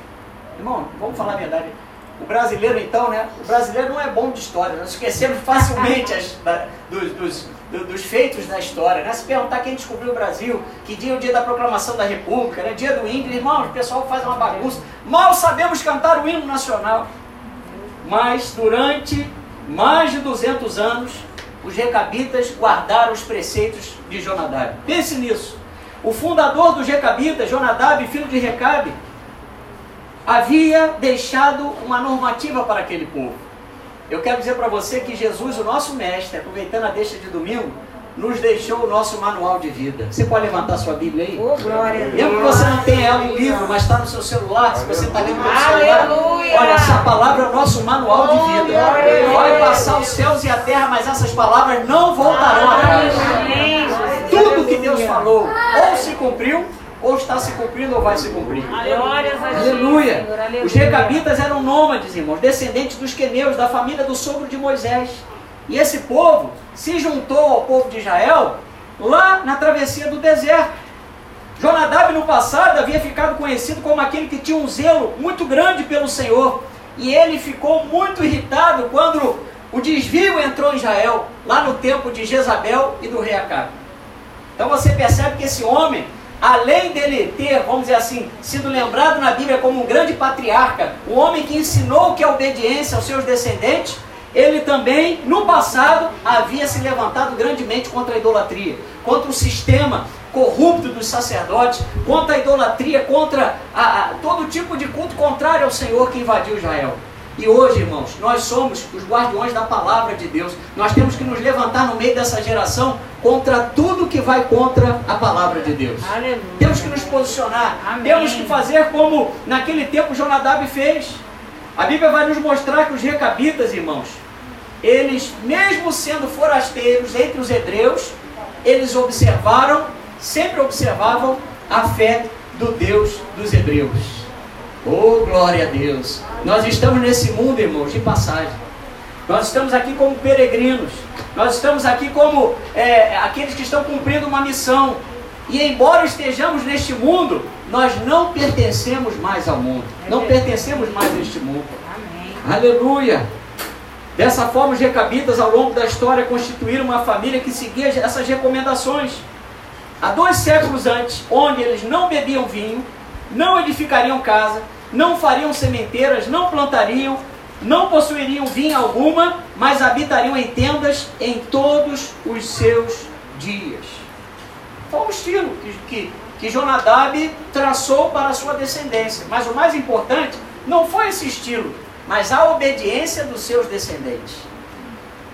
Irmão, vamos falar a verdade. O brasileiro, então, né? O brasileiro não é bom de história. Nós esquecemos facilmente as, da- dos, dos- do- dos feitos da história. Né? Se perguntar quem descobriu o Brasil, que dia é o dia da proclamação da República, né? dia do índio, irmão, o pessoal faz uma bagunça. Mal sabemos cantar o hino nacional. Mas durante mais de 200 anos, os recabitas guardaram os preceitos de Jonadab. Pense nisso. O fundador dos recabitas, Jonadab, filho de Recabe, havia deixado uma normativa para aquele povo. Eu quero dizer para você que Jesus, o nosso mestre, aproveitando a deixa de domingo, nos deixou o nosso manual de vida. Você pode levantar sua Bíblia aí? Oh, glória Mesmo que você não tenha ela em livro, mas está no seu celular, se você está lendo no celular, Aleluia! olha, essa palavra é o nosso manual de vida. glória a Vai passar os céus e a terra, mas essas palavras não voltarão atrás. Amém, Jesus. Tudo que Deus falou, ou se cumpriu, ou está se cumprindo, ou vai se cumprir. Aleluia! Aleluia. Os recabitas eram nômades, irmãos, descendentes dos queneus, da família do sogro de Moisés. E esse povo se juntou ao povo de Israel lá na travessia do deserto. Jonadab no passado havia ficado conhecido como aquele que tinha um zelo muito grande pelo Senhor. E ele ficou muito irritado quando o desvio entrou em Israel, lá no tempo de Jezabel e do rei Acabe. Então você percebe que esse homem, além dele ter, vamos dizer assim, sido lembrado na Bíblia como um grande patriarca, um homem que ensinou o que é obediência aos seus descendentes, ele também, no passado, havia se levantado grandemente contra a idolatria, contra o sistema corrupto dos sacerdotes, contra a idolatria, contra a- a- todo tipo de culto contrário ao Senhor que invadiu Israel. E hoje, irmãos, nós somos os guardiões da palavra de Deus. Nós temos que nos levantar no meio dessa geração contra tudo que vai contra a palavra de Deus. Aleluia. Temos que nos posicionar. Amém. Temos que fazer como naquele tempo Jonadab fez. A Bíblia vai nos mostrar que os recabitas, irmãos, eles, mesmo sendo forasteiros entre os hebreus, eles observaram, sempre observavam a fé do Deus dos hebreus. Oh, glória a Deus! Nós estamos nesse mundo, irmãos, de passagem. Nós estamos aqui como peregrinos. Nós estamos aqui como é, aqueles que estão cumprindo uma missão. E embora estejamos neste mundo, nós não pertencemos mais ao mundo. Não pertencemos mais a este mundo. Amém. Aleluia! Dessa forma, os recabitas, ao longo da história, constituíram uma família que seguia essas recomendações. Há dois séculos antes, onde eles não bebiam vinho, não edificariam casa, não fariam sementeiras, não plantariam, não possuiriam vinha alguma, mas habitariam em tendas em todos os seus dias. Foi um estilo que, que, que Jonadab traçou para a sua descendência. Mas o mais importante não foi esse estilo, mas a obediência dos seus descendentes.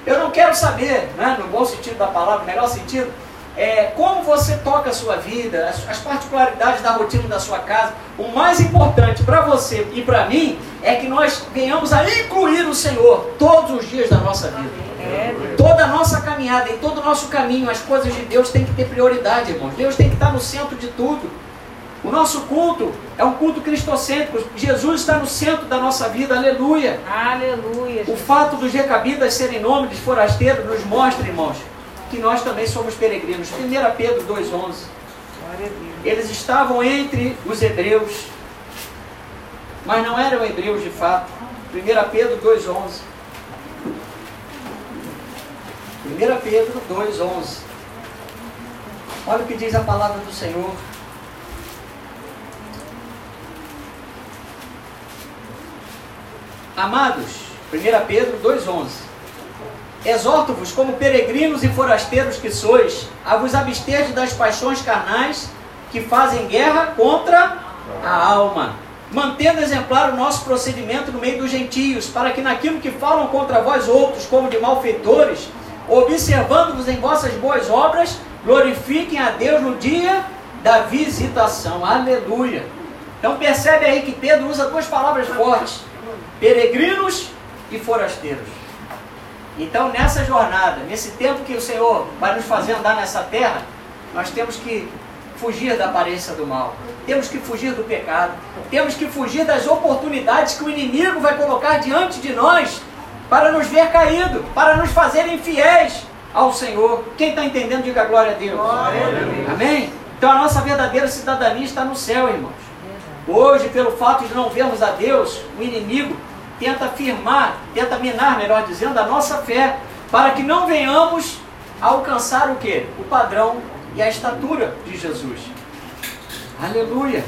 Eu não quero saber, né, no bom sentido da palavra, no melhor sentido, é, como você toca a sua vida, as, as particularidades da rotina da sua casa. O mais importante para você e para mim é que nós venhamos a incluir o Senhor todos os dias da nossa vida. É. Toda a nossa caminhada, em todo o nosso caminho, as coisas de Deus têm que ter prioridade, irmãos. Deus tem que estar no centro de tudo. O nosso culto é um culto cristocêntrico. Jesus está no centro da nossa vida, aleluia. Aleluia. O fato dos recabidas serem nomes de forasteiros nos mostra, irmãos, que nós também somos peregrinos. 1 Pedro 2,11. Glória a Deus. Eles estavam entre os hebreus, mas não eram hebreus de fato. 1 Pedro 2,11. 1 Pedro 2,11. Olha o que diz a palavra do Senhor. Amados, 1 Pedro 2,11. Exorto-vos, como peregrinos e forasteiros que sois, a vos absterdes das paixões carnais que fazem guerra contra a alma, mantendo exemplar o nosso procedimento no meio dos gentios, para que naquilo que falam contra vós outros, como de malfeitores, observando-vos em vossas boas obras, glorifiquem a Deus no dia da visitação. Aleluia! Então percebe aí que Pedro usa duas palavras fortes: peregrinos e forasteiros. Então, nessa jornada, nesse tempo que o Senhor vai nos fazer andar nessa terra, nós temos que fugir da aparência do mal, temos que fugir do pecado, temos que fugir das oportunidades que o inimigo vai colocar diante de nós para nos ver caído, para nos fazer infiéis ao Senhor. Quem está entendendo, diga glória a Deus. Glória a Deus. Amém? Então a nossa verdadeira cidadania está no céu, irmãos. Hoje, pelo fato de não vermos a Deus, o inimigo tenta afirmar, tenta minar, melhor dizendo, a nossa fé, para que não venhamos alcançar o que? O padrão e a estatura de Jesus. Aleluia!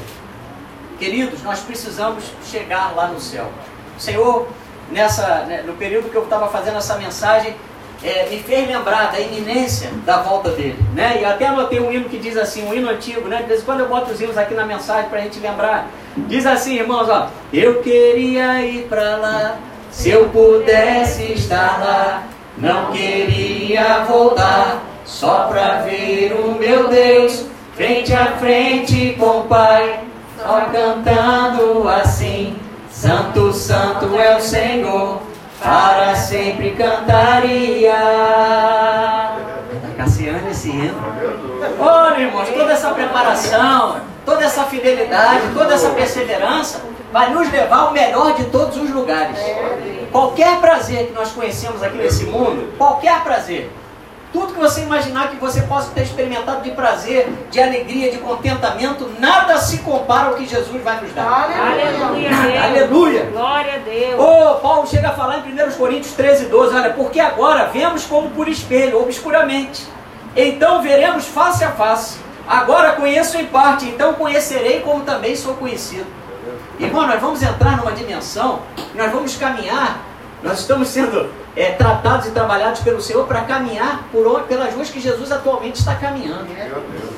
Queridos, nós precisamos chegar lá no céu. Senhor, nessa, né, no período que eu estava fazendo essa mensagem, é, me fez lembrar da iminência da volta dele. Né? E até anotei um hino que diz assim, um hino antigo, né? De vez em quando eu boto os hinos aqui na mensagem para a gente lembrar. Diz assim, irmãos, ó, eu queria ir para lá, se eu pudesse estar lá, não queria voltar, só para ver o meu Deus, frente a frente com o Pai, só cantando assim, Santo, Santo é o Senhor para sempre cantaria. Cassiane esse hino. Olha, irmãos, toda essa preparação, toda essa fidelidade, toda essa perseverança vai nos levar ao melhor de todos os lugares. Qualquer prazer que nós conhecemos aqui nesse mundo, qualquer prazer, tudo que você imaginar que você possa ter experimentado de prazer, de alegria, de contentamento, nada se compara ao que Jesus vai nos dar. Aleluia. Aleluia. Glória a Deus. Oh, Paulo chega a falar em 1 Coríntios 13, 12, olha, porque agora vemos como por espelho, obscuramente. Então veremos face a face. Agora conheço em parte, então conhecerei como também sou conhecido. Irmão, nós vamos entrar numa dimensão, nós vamos caminhar, nós estamos sendo é, tratados e trabalhados pelo Senhor para caminhar por pelas ruas que Jesus atualmente está caminhando.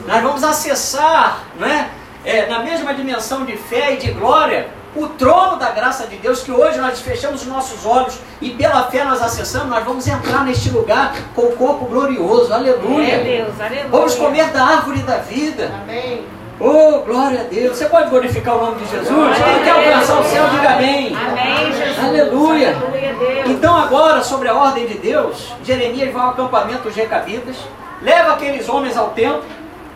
Nós vamos acessar, né, é, na mesma dimensão de fé e de glória, o trono da graça de Deus, que hoje nós fechamos os nossos olhos e pela fé nós acessamos, nós vamos entrar neste lugar com o corpo glorioso. Aleluia. É Deus, aleluia. Vamos comer da árvore da vida. Amém. Oh, glória a Deus. Você pode glorificar o nome de Jesus? Quem quer alcançar o céu, diga amém. Amém, Jesus. Aleluia. Aleluia. Então agora, sobre a ordem de Deus, Jeremias vai ao acampamento dos recabitas, leva aqueles homens ao templo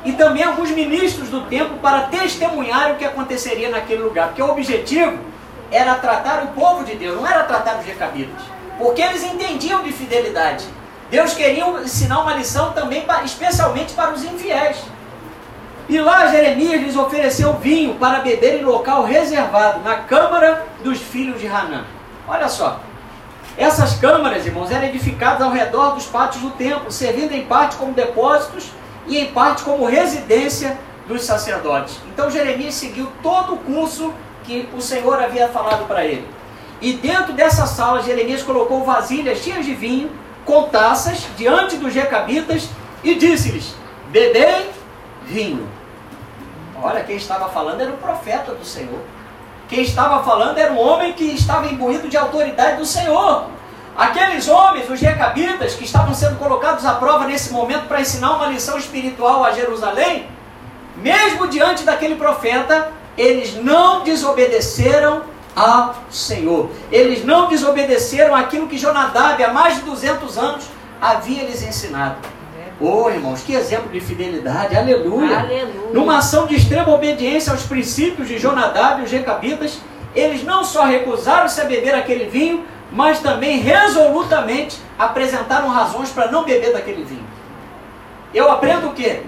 e também alguns ministros do templo para testemunhar o que aconteceria naquele lugar. Porque o objetivo era tratar o povo de Deus, não era tratar os recabitas. Porque eles entendiam de fidelidade. Deus queria ensinar uma lição também, especialmente para os infiéis. E lá Jeremias lhes ofereceu vinho para beber em local reservado, na câmara dos filhos de Hanã. Olha só, essas câmaras, irmãos, eram edificadas ao redor dos pátios do templo, servindo em parte como depósitos e em parte como residência dos sacerdotes. Então Jeremias seguiu todo o curso que o Senhor havia falado para ele. E dentro dessa sala, Jeremias colocou vasilhas cheias de vinho, com taças, diante dos recabitas, e disse-lhes: Bebei vinho. Olha, quem estava falando era o profeta do Senhor. Quem estava falando era um homem que estava imbuído de autoridade do Senhor. Aqueles homens, os recabitas, que estavam sendo colocados à prova nesse momento para ensinar uma lição espiritual a Jerusalém, mesmo diante daquele profeta, eles não desobedeceram ao Senhor. Eles não desobedeceram aquilo que Jonadab, há mais de 200 anos, havia lhes ensinado. Oh, irmãos, que exemplo de fidelidade, aleluia. Aleluia. Numa ação de extrema obediência aos princípios de Jonadab e os recabitas, eles não só recusaram-se a beber aquele vinho, mas também resolutamente apresentaram razões para não beber daquele vinho. Eu aprendo o quê?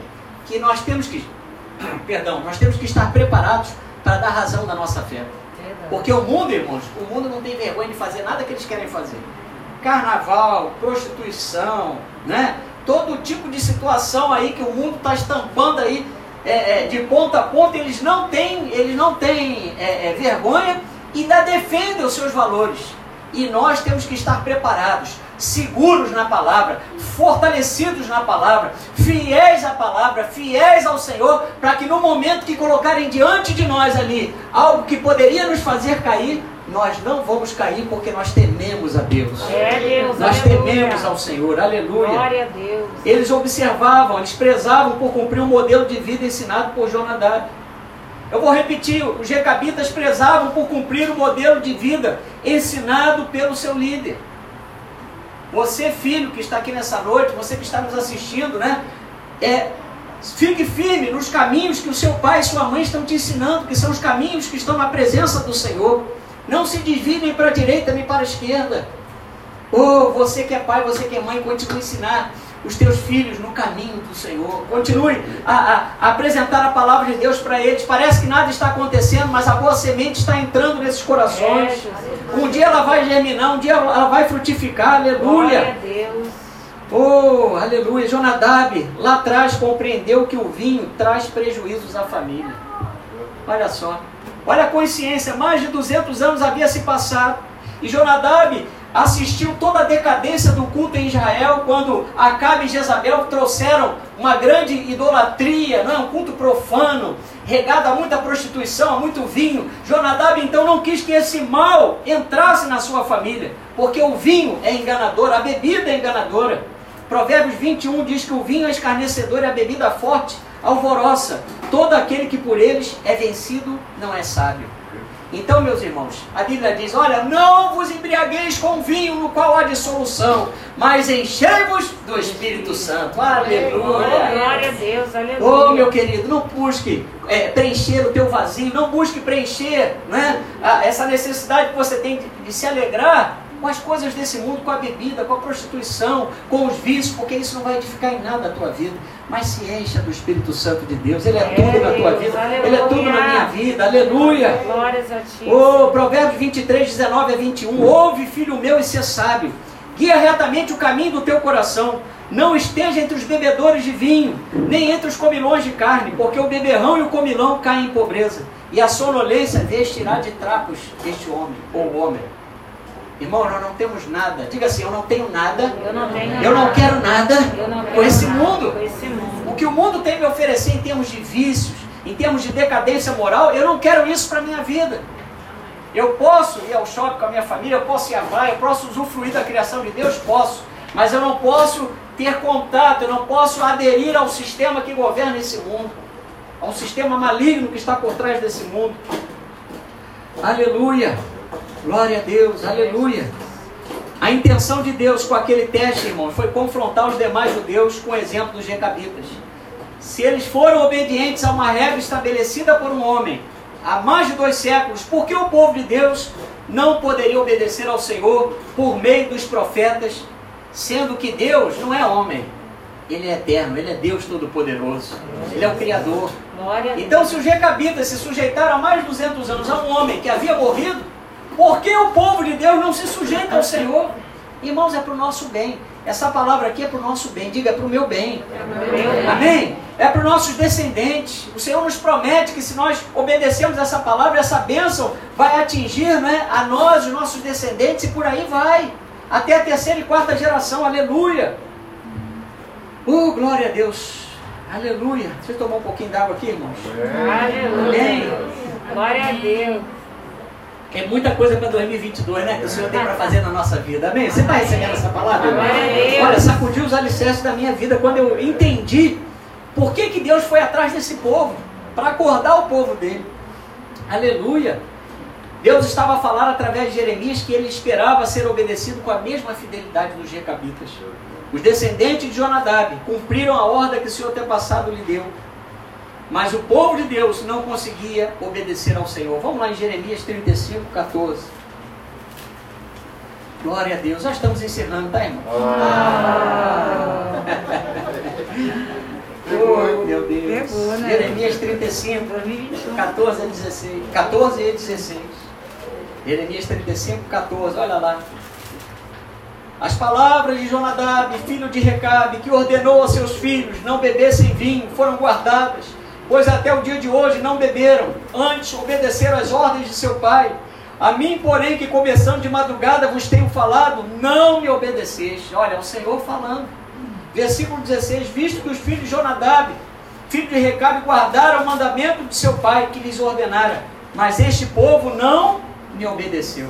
Que nós temos que, perdão, nós temos que estar preparados para dar razão da nossa fé. Porque o mundo, irmãos, o mundo não tem vergonha de fazer nada que eles querem fazer. Carnaval, prostituição, né? Todo tipo de situação aí que o mundo está estampando aí é, é, de ponta a ponta, eles não têm, eles não têm é, é, vergonha e ainda defendem os seus valores. E nós temos que estar preparados, seguros na palavra, fortalecidos na palavra, fiéis à palavra, fiéis ao Senhor, para que no momento que colocarem diante de nós ali algo que poderia nos fazer cair, nós não vamos cair porque nós tememos a Deus. É Deus, Nós aleluia. tememos ao Senhor, aleluia. Glória a Deus. Eles observavam, eles prezavam por cumprir um modelo de vida ensinado por Jonadab. Eu vou repetir: os recabitas prezavam por cumprir o modelo de vida ensinado pelo seu líder. Você, filho que está aqui nessa noite, você que está nos assistindo, né? É, fique firme nos caminhos que o seu pai e sua mãe estão te ensinando, que são os caminhos que estão na presença do Senhor. Não se desvie nem para a direita nem para a esquerda. Oh, você que é pai, você que é mãe, continue a ensinar os teus filhos no caminho do Senhor. Continue a, a, a apresentar a palavra de Deus para eles. Parece que nada está acontecendo, mas a boa semente está entrando nesses corações. É, um dia ela vai germinar, um dia ela vai frutificar. Aleluia. Oh, aleluia. Jonadab lá atrás compreendeu que o vinho traz prejuízos à família. Olha só. Olha a consciência. Mais de 200 anos havia se passado. E Jonadab assistiu toda a decadência do culto em Israel quando Acabe e Jezabel trouxeram uma grande idolatria, não é? um culto profano, regado a muita prostituição, a muito vinho. Jonadab então não quis que esse mal entrasse na sua família, porque o vinho é enganador, a bebida é enganadora. Provérbios 21 diz que o vinho é escarnecedor e a bebida forte alvoroça. Todo aquele que por eles é vencido não é sábio. Então, meus irmãos, a Bíblia diz: Olha, não vos embriagueis com vinho no qual há dissolução, mas enchei-vos do Espírito Santo. Oh, Aleluia! glória a Deus, aleluia. Oh, meu querido, não busque é, preencher o teu vazio, não busque preencher né, a- essa necessidade que você tem de, de se alegrar com as coisas desse mundo, com a bebida, com a prostituição, com os vícios, porque isso não vai edificar em nada a tua vida. Mas se encha do Espírito Santo de Deus, Ele é, É, tudo na tua vida, aleluia. Ele é tudo na minha vida, aleluia. Glórias a ti. Oh, Provérbios 23, 19 a 21. Ouve, filho meu, e ser sábio. Guia retamente o caminho do teu coração. Não esteja entre os bebedores de vinho, nem entre os comilões de carne, porque o beberrão e o comilão caem em pobreza. E a sonolência vestirá de trapos este homem, ou homem. Irmão, nós não temos nada. Diga assim, eu não tenho nada. Eu não tenho Eu não quero nada não quero com esse nada mundo. Com esse mundo. O que o mundo tem me oferecer em termos de vícios, em termos de decadência moral, eu não quero isso para a minha vida. Eu posso ir ao shopping com a minha família, eu posso ir à praia, eu posso usufruir da criação de Deus, posso. Mas eu não posso ter contato, eu não posso aderir ao sistema que governa esse mundo, ao sistema maligno que está por trás desse mundo. Aleluia! Glória a Deus, aleluia! A intenção de Deus com aquele teste, irmão, foi confrontar os demais judeus com o exemplo dos recabitas. Se eles foram obedientes a uma regra estabelecida por um homem há mais de dois séculos, por que o povo de Deus não poderia obedecer ao Senhor por meio dos profetas, sendo que Deus não é homem, ele é eterno, ele é Deus Todo-Poderoso, ele é o Criador. Então, se os recabitas se sujeitaram há mais de 200 anos a um homem que havia morrido, por que o povo de Deus não se sujeita ao Senhor? Irmãos, é para o nosso bem. Essa palavra aqui é para o nosso bem. Diga, é para o meu bem. Amém? É para os nossos descendentes. O Senhor nos promete que se nós obedecermos essa palavra, essa bênção vai atingir né, a nós, os nossos descendentes, e por aí vai. Até a terceira e quarta geração. Aleluia. Oh, glória a Deus. Aleluia. Deixa eu tomar um pouquinho d'água aqui, irmãos. Aleluia. Glória a Deus. É muita coisa para 2022, né? Que o Senhor tem para fazer na nossa vida. Amém? Você está recebendo essa palavra? irmão? Glória a Deus. Olha, sacudiu os alicerces da minha vida quando eu entendi por que, que Deus foi atrás desse povo para acordar o povo dele. Aleluia. Deus estava a falar através de Jeremias que ele esperava ser obedecido com a mesma fidelidade dos recabitas. Os descendentes de Jonadab cumpriram a ordem que o Senhor passado lhe deu. Mas o povo de Deus não conseguia obedecer ao Senhor. Vamos lá em Jeremias 35, 14. Glória a Deus. Já estamos encerrando, tá, irmão? Oh, meu Deus. Pegou, né? Jeremias 35, 2021. 14 a 16. 14 e 16. Jeremias 35, 14. Olha lá. As palavras de Jonadab, filho de Recabe, que ordenou a seus filhos não bebessem vinho, foram guardadas, pois até o dia de hoje não beberam, antes obedeceram às ordens de seu pai. A mim, porém, que começando de madrugada vos tenho falado, não me obedeceste. Olha, o Senhor falando. Versículo 16: Visto que os filhos de Jonadab, filho de Recabe, guardaram o mandamento de seu pai que lhes ordenara, mas este povo não me obedeceu.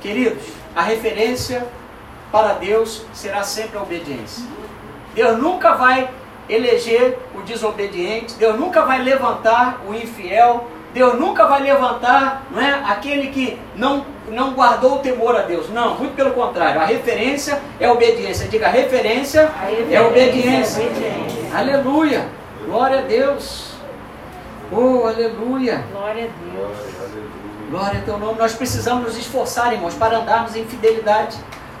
Queridos, a referência para Deus será sempre a obediência. Deus nunca vai eleger o desobediente, Deus nunca vai levantar o infiel, Deus nunca vai levantar não é, aquele que não, não guardou o temor a Deus. Não, muito pelo contrário. A referência é a obediência. Diga, a referência, a referência é a obediência. É obediência. Aleluia. Glória a Deus. Oh, aleluia. Glória a Deus. Glória a teu nome. Nós precisamos nos esforçar, irmãos, para andarmos em fidelidade.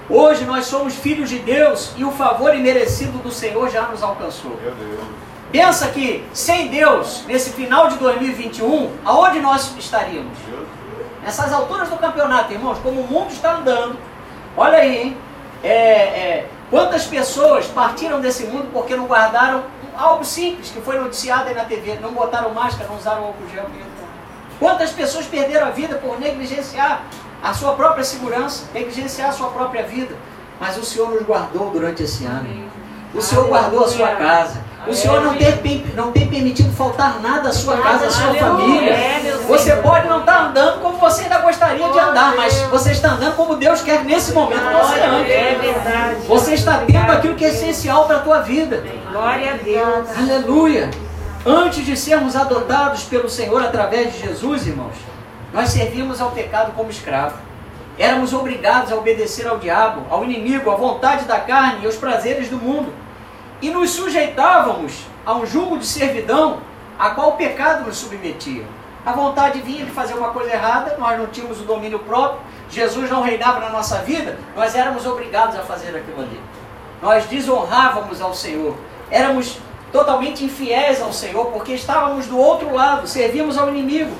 Hoje nós somos filhos de Deus e o favor imerecido do Senhor já nos alcançou. Pensa que sem Deus, nesse final de 2021, aonde nós estaríamos? Nessas alturas do campeonato, irmãos, como o mundo está andando. Olha aí, hein? É, é, quantas pessoas partiram desse mundo porque não guardaram algo simples que foi noticiado aí na TV, não botaram máscara, não usaram álcool gel. Quantas pessoas perderam a vida por negligenciar a sua própria segurança, negligenciar a sua própria vida. Mas o Senhor nos guardou durante esse ano. O Senhor guardou a sua casa. O Senhor não tem, não tem permitido faltar nada à sua casa, à sua família. É, você pode não estar andando como você ainda gostaria de andar, mas você está andando como Deus quer nesse momento que você ande. É. Você está tendo aquilo que é essencial para a tua vida. Glória a Deus. Aleluia. Antes de sermos adotados pelo Senhor através de Jesus, irmãos, nós servíamos ao pecado como escravo. Éramos obrigados a obedecer ao diabo, ao inimigo, à vontade da carne e aos prazeres do mundo e nos sujeitávamos a um jugo de servidão a qual o pecado nos submetia. A vontade vinha de fazer uma coisa errada, nós não tínhamos o domínio próprio, Jesus não reinava na nossa vida, nós éramos obrigados a fazer aquilo ali. Nós desonrávamos ao Senhor, éramos totalmente infiéis ao Senhor, porque estávamos do outro lado, servíamos ao inimigo.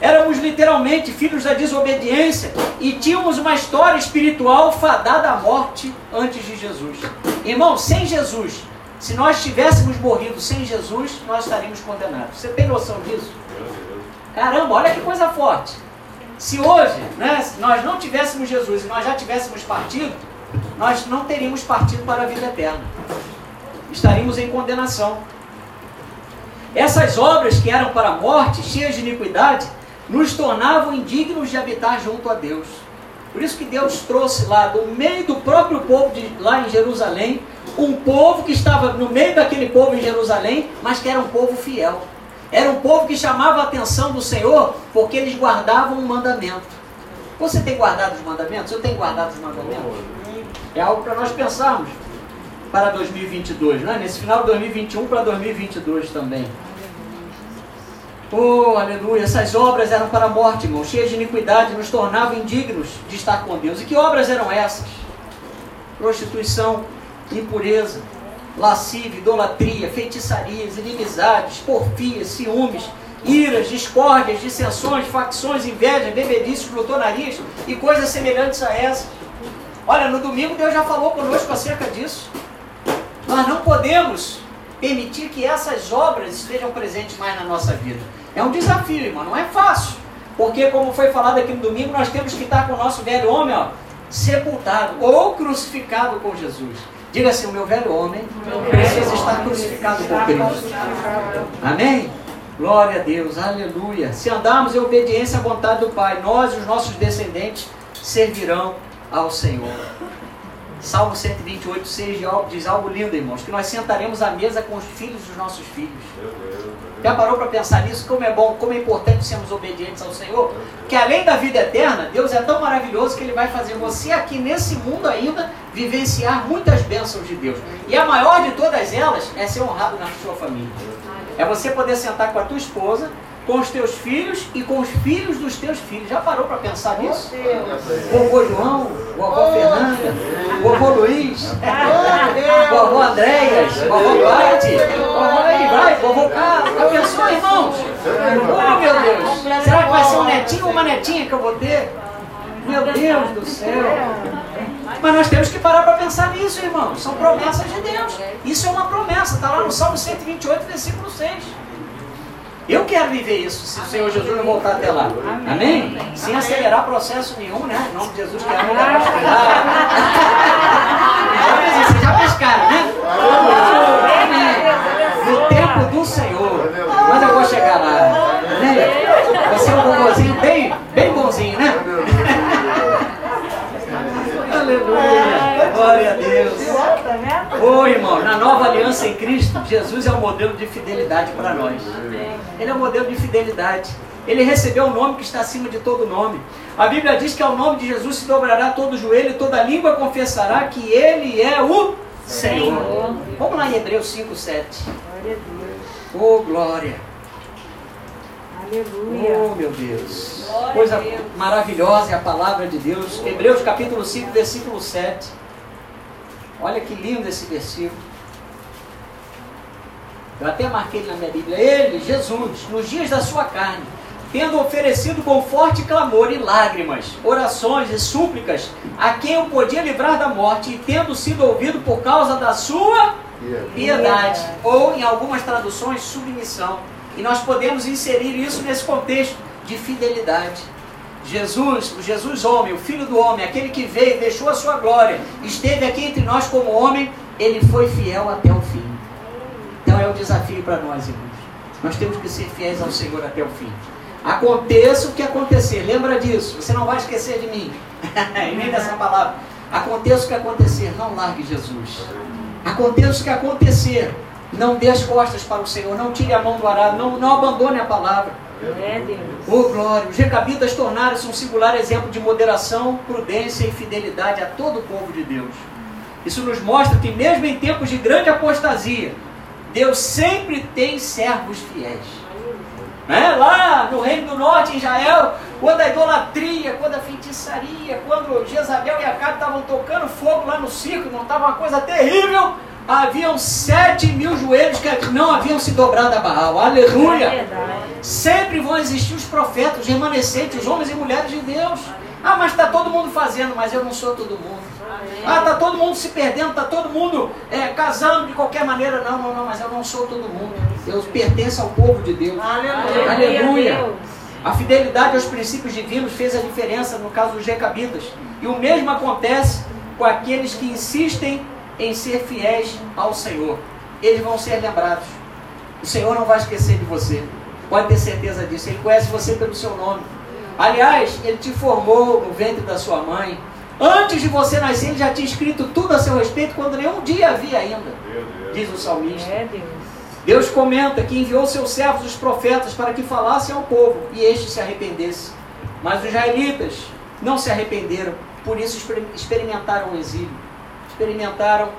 Éramos literalmente filhos da desobediência e tínhamos uma história espiritual fadada à morte antes de Jesus. Irmão, sem Jesus, se nós tivéssemos morrido sem Jesus, nós estaríamos condenados. Você tem noção disso? Caramba, olha que coisa forte. Se hoje né, nós não tivéssemos Jesus e nós já tivéssemos partido, nós não teríamos partido para a vida eterna. Estaríamos em condenação. Essas obras que eram para a morte, cheias de iniquidade, nos tornavam indignos de habitar junto a Deus. Por isso que Deus trouxe lá do meio do próprio povo de, lá em Jerusalém, um povo que estava no meio daquele povo em Jerusalém, mas que era um povo fiel. Era um povo que chamava a atenção do Senhor porque eles guardavam um mandamento. Você tem guardado os mandamentos? Eu tenho guardado os mandamentos? É algo para nós pensarmos para 2022, não é? Nesse final de 2021 para 2022 também. Oh, aleluia. Essas obras eram para a morte, irmão, cheias de iniquidade, nos tornavam indignos de estar com Deus. E que obras eram essas? Prostituição, impureza, lascívia, idolatria, feitiçarias, inimizades, porfias, ciúmes, iras, discórdias, dissensões, facções, inveja, bebedices, glutonarias e coisas semelhantes a essas. Olha, no domingo Deus já falou conosco acerca disso. Nós não podemos permitir que essas obras estejam presentes mais na nossa vida. É um desafio, irmão, não é fácil. Porque, como foi falado aqui no domingo, nós temos que estar com o nosso velho homem ó, sepultado ou crucificado com Jesus. Diga assim: o meu velho homem precisa estar crucificado com Cristo. Amém? Glória a Deus, aleluia. Se andarmos em obediência à vontade do Pai, nós e os nossos descendentes servirão ao Senhor. Salmo 128, 6 diz algo lindo, irmãos, que nós sentaremos à mesa com os filhos dos nossos filhos. Já parou para pensar nisso? Como é bom, como é importante sermos obedientes ao Senhor? Que além da vida eterna, Deus é tão maravilhoso que Ele vai fazer você aqui nesse mundo ainda vivenciar muitas bênçãos de Deus. E a maior de todas elas é ser honrado na sua família. É você poder sentar com a tua esposa com os teus filhos e com os filhos dos teus filhos. Já parou para pensar nisso? Vovô João, vovó Fernanda, vovô Luiz, vovô Andréas, vovô Pati, vovô aí vai, vovô Carlos. Já pensou, irmãos? Oh, meu Deus! Será que vai ser um netinho ou uma netinha que eu vou ter? Meu Deus do céu! Mas nós temos que parar para pensar nisso, irmãos. São promessas de Deus. Isso é uma promessa, está lá no Salmo 128, versículo 6. Eu quero viver isso, se o Senhor Jesus não voltar até lá. Amém? Sem acelerar processo nenhum, né? Em nome de Jesus, que é muito Vocês já pescaram, né? Amém. No tempo do Senhor. Mas eu vou chegar lá. Amém? Você é um bonzinho bem, bem bonzinho, né? Aleluia. Glória a Deus. Oi, irmão. irmão, na nova aliança em Cristo, Jesus é o modelo de fidelidade para nós. Ele é o modelo de fidelidade. Ele recebeu o nome que está acima de todo nome. A Bíblia diz que ao nome de Jesus se dobrará todo o joelho e toda língua confessará que Ele é o Senhor. Vamos lá em Hebreus 5, 7. Glória a Deus. Oh, glória. Aleluia. Oh, meu Deus. Coisa maravilhosa é a palavra de Deus. Hebreus capítulo 5, versículo 7. Olha que lindo esse versículo. Eu até marquei na minha Bíblia. Ele, Jesus, nos dias da sua carne, tendo oferecido com forte clamor e lágrimas, orações e súplicas a quem o podia livrar da morte, e tendo sido ouvido por causa da sua piedade, ou em algumas traduções, submissão. E nós podemos inserir isso nesse contexto de fidelidade. Jesus, o Jesus homem, o Filho do homem, aquele que veio, deixou a sua glória, esteve aqui entre nós como homem, ele foi fiel até o fim. Então é um desafio para nós, irmãos. Nós temos que ser fiéis ao Senhor até o fim. Aconteça o que acontecer, lembra disso, você não vai esquecer de mim, nem dessa palavra. Aconteça o que acontecer, não largue Jesus. Aconteça o que acontecer, não dê as costas para o Senhor, não tire a mão do arado, não, não abandone a palavra. É Deus. Oh glória! Os recabitas tornaram-se um singular exemplo de moderação, prudência e fidelidade a todo o povo de Deus. Isso nos mostra que, mesmo em tempos de grande apostasia, Deus sempre tem servos fiéis. Né? Lá no Reino do Norte, em Israel, quando a idolatria, quando a feitiçaria, quando Jezabel e Acabe estavam tocando fogo lá no circo, não estava uma coisa terrível, haviam sete mil joelhos que não haviam se dobrado a Baal. É Aleluia! verdade. Sempre vão existir os profetas, os remanescentes, os homens e mulheres de Deus. Ah, mas está todo mundo fazendo, mas eu não sou todo mundo. Ah, está todo mundo se perdendo, está todo mundo é, casando de qualquer maneira. Não, não, não, mas eu não sou todo mundo. Eu pertenço ao povo de Deus. Aleluia. Aleluia. Deus. A fidelidade aos princípios divinos fez a diferença no caso dos Recabitas. E o mesmo acontece com aqueles que insistem em ser fiéis ao Senhor. Eles vão ser lembrados. O Senhor não vai esquecer de você. Pode ter certeza disso. Ele conhece você pelo seu nome. Aliás, Ele te formou no ventre da sua mãe. Antes de você nascer, Ele já tinha escrito tudo a seu respeito quando nenhum dia havia ainda. Diz o salmista. É Deus. Deus comenta que enviou seus servos, os profetas, para que falassem ao povo e este se arrependesse. Mas os israelitas não se arrependeram, por isso exper- experimentaram o exílio. Experimentaram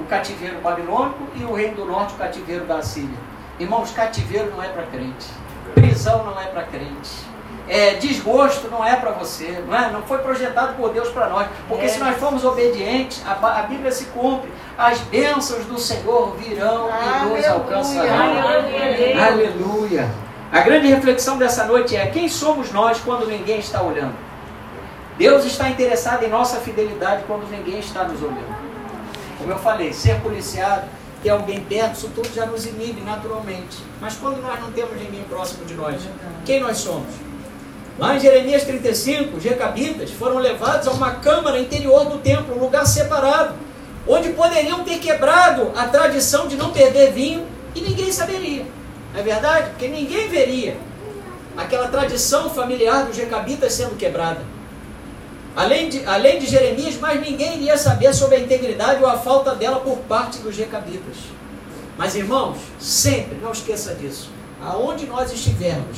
o cativeiro babilônico e o reino do norte, o cativeiro da Assíria. Irmãos, cativeiro não é para crente, prisão não é para crente. É, desgosto não é para você, não, é? não foi projetado por Deus para nós, porque É. se nós formos obedientes, a, a Bíblia se cumpre, as bênçãos do Senhor virão e nos alcançarão. Aleluia. Aleluia. A grande reflexão dessa noite é: quem somos nós quando ninguém está olhando? Deus está interessado em nossa fidelidade quando ninguém está nos olhando. Como eu falei, ser policiado, ter alguém perto, isso tudo já nos inibe naturalmente. Mas quando nós não temos ninguém próximo de nós, quem nós somos? Lá em Jeremias 35, os recabitas foram levados a uma câmara interior do templo, um lugar separado, onde poderiam ter quebrado a tradição de não beber vinho e ninguém saberia. Não é verdade? Porque ninguém veria aquela tradição familiar dos recabitas sendo quebrada. Além de, além de Jeremias, mais ninguém iria saber sobre a integridade ou a falta dela por parte dos recabitas. Mas irmãos, sempre, não esqueça disso. Aonde nós estivermos,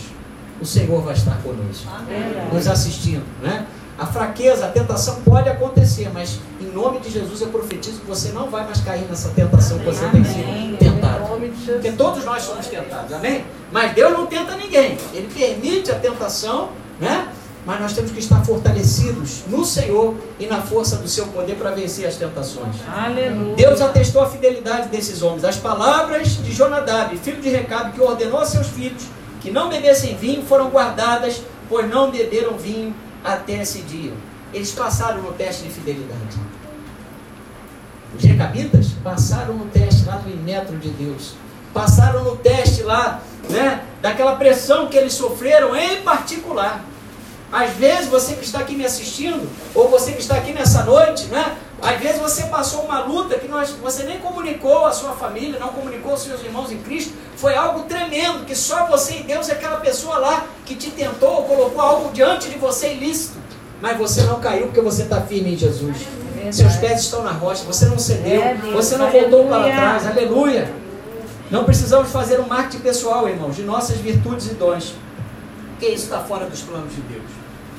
o Senhor vai estar conosco Verdade. nos assistindo, né? A fraqueza, a tentação pode acontecer, mas em nome de Jesus eu profetizo que você não vai mais cair nessa tentação que você tem sido Amém. tentado. Porque todos nós somos tentados, amém? Mas Deus não tenta ninguém. Ele permite a tentação, né? Mas nós temos que estar fortalecidos no Senhor e na força do seu poder para vencer as tentações. Aleluia. Deus atestou a fidelidade desses homens. As palavras de Jonadab, filho de Recabe, que ordenou a seus filhos que não bebessem vinho, foram guardadas, pois não beberam vinho até esse dia. Eles passaram no teste de fidelidade. Os recabitas passaram no teste lá do metro de Deus. Passaram no teste lá, né, daquela pressão que eles sofreram em particular. Às vezes você que está aqui me assistindo, ou você que está aqui nessa noite, né? Às vezes você passou uma luta que nós, você nem comunicou à sua família, não comunicou aos seus irmãos em Cristo. Foi algo tremendo, que só você e Deus é aquela pessoa lá que te tentou, colocou algo diante de você ilícito. Mas você não caiu porque você está firme em Jesus. Seus pés estão na rocha, você não cedeu, É, você não voltou para Aleluia. trás. Aleluia. Não precisamos fazer um marketing pessoal, irmãos, de nossas virtudes e dons. Porque isso está fora dos planos de Deus.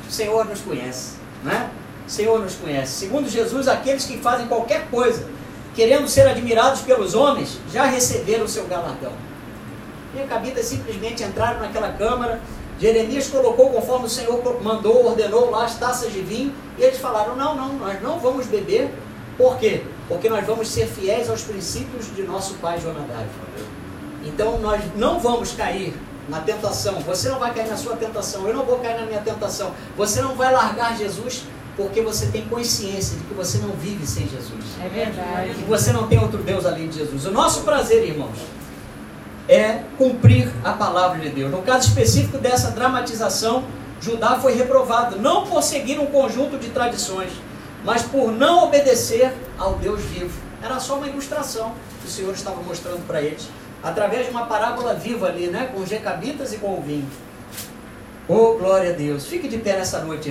O Senhor nos conhece, né? O Senhor nos conhece. Segundo Jesus, aqueles que fazem qualquer coisa, querendo ser admirados pelos homens, já receberam o seu galardão. E Recabitas simplesmente entraram naquela câmara. Jeremias colocou conforme o Senhor mandou, ordenou lá as taças de vinho. E eles falaram: não, não, nós não vamos beber. Por quê? Porque nós vamos ser fiéis aos princípios de nosso pai Jonadab. Então nós não vamos cair na tentação. Você não vai cair na sua tentação. Eu não vou cair na minha tentação. Você não vai largar Jesus porque você tem consciência de que você não vive sem Jesus. É verdade. Que você não tem outro Deus além de Jesus. O nosso prazer, irmãos, é cumprir a palavra de Deus. No caso específico dessa dramatização, Judá foi reprovado não por seguir um conjunto de tradições, mas por não obedecer ao Deus vivo. Era só uma ilustração que o Senhor estava mostrando para eles, através de uma parábola viva ali, né, com os recabitas e com o vinho. Oh, glória a Deus. Fique de pé nessa noite.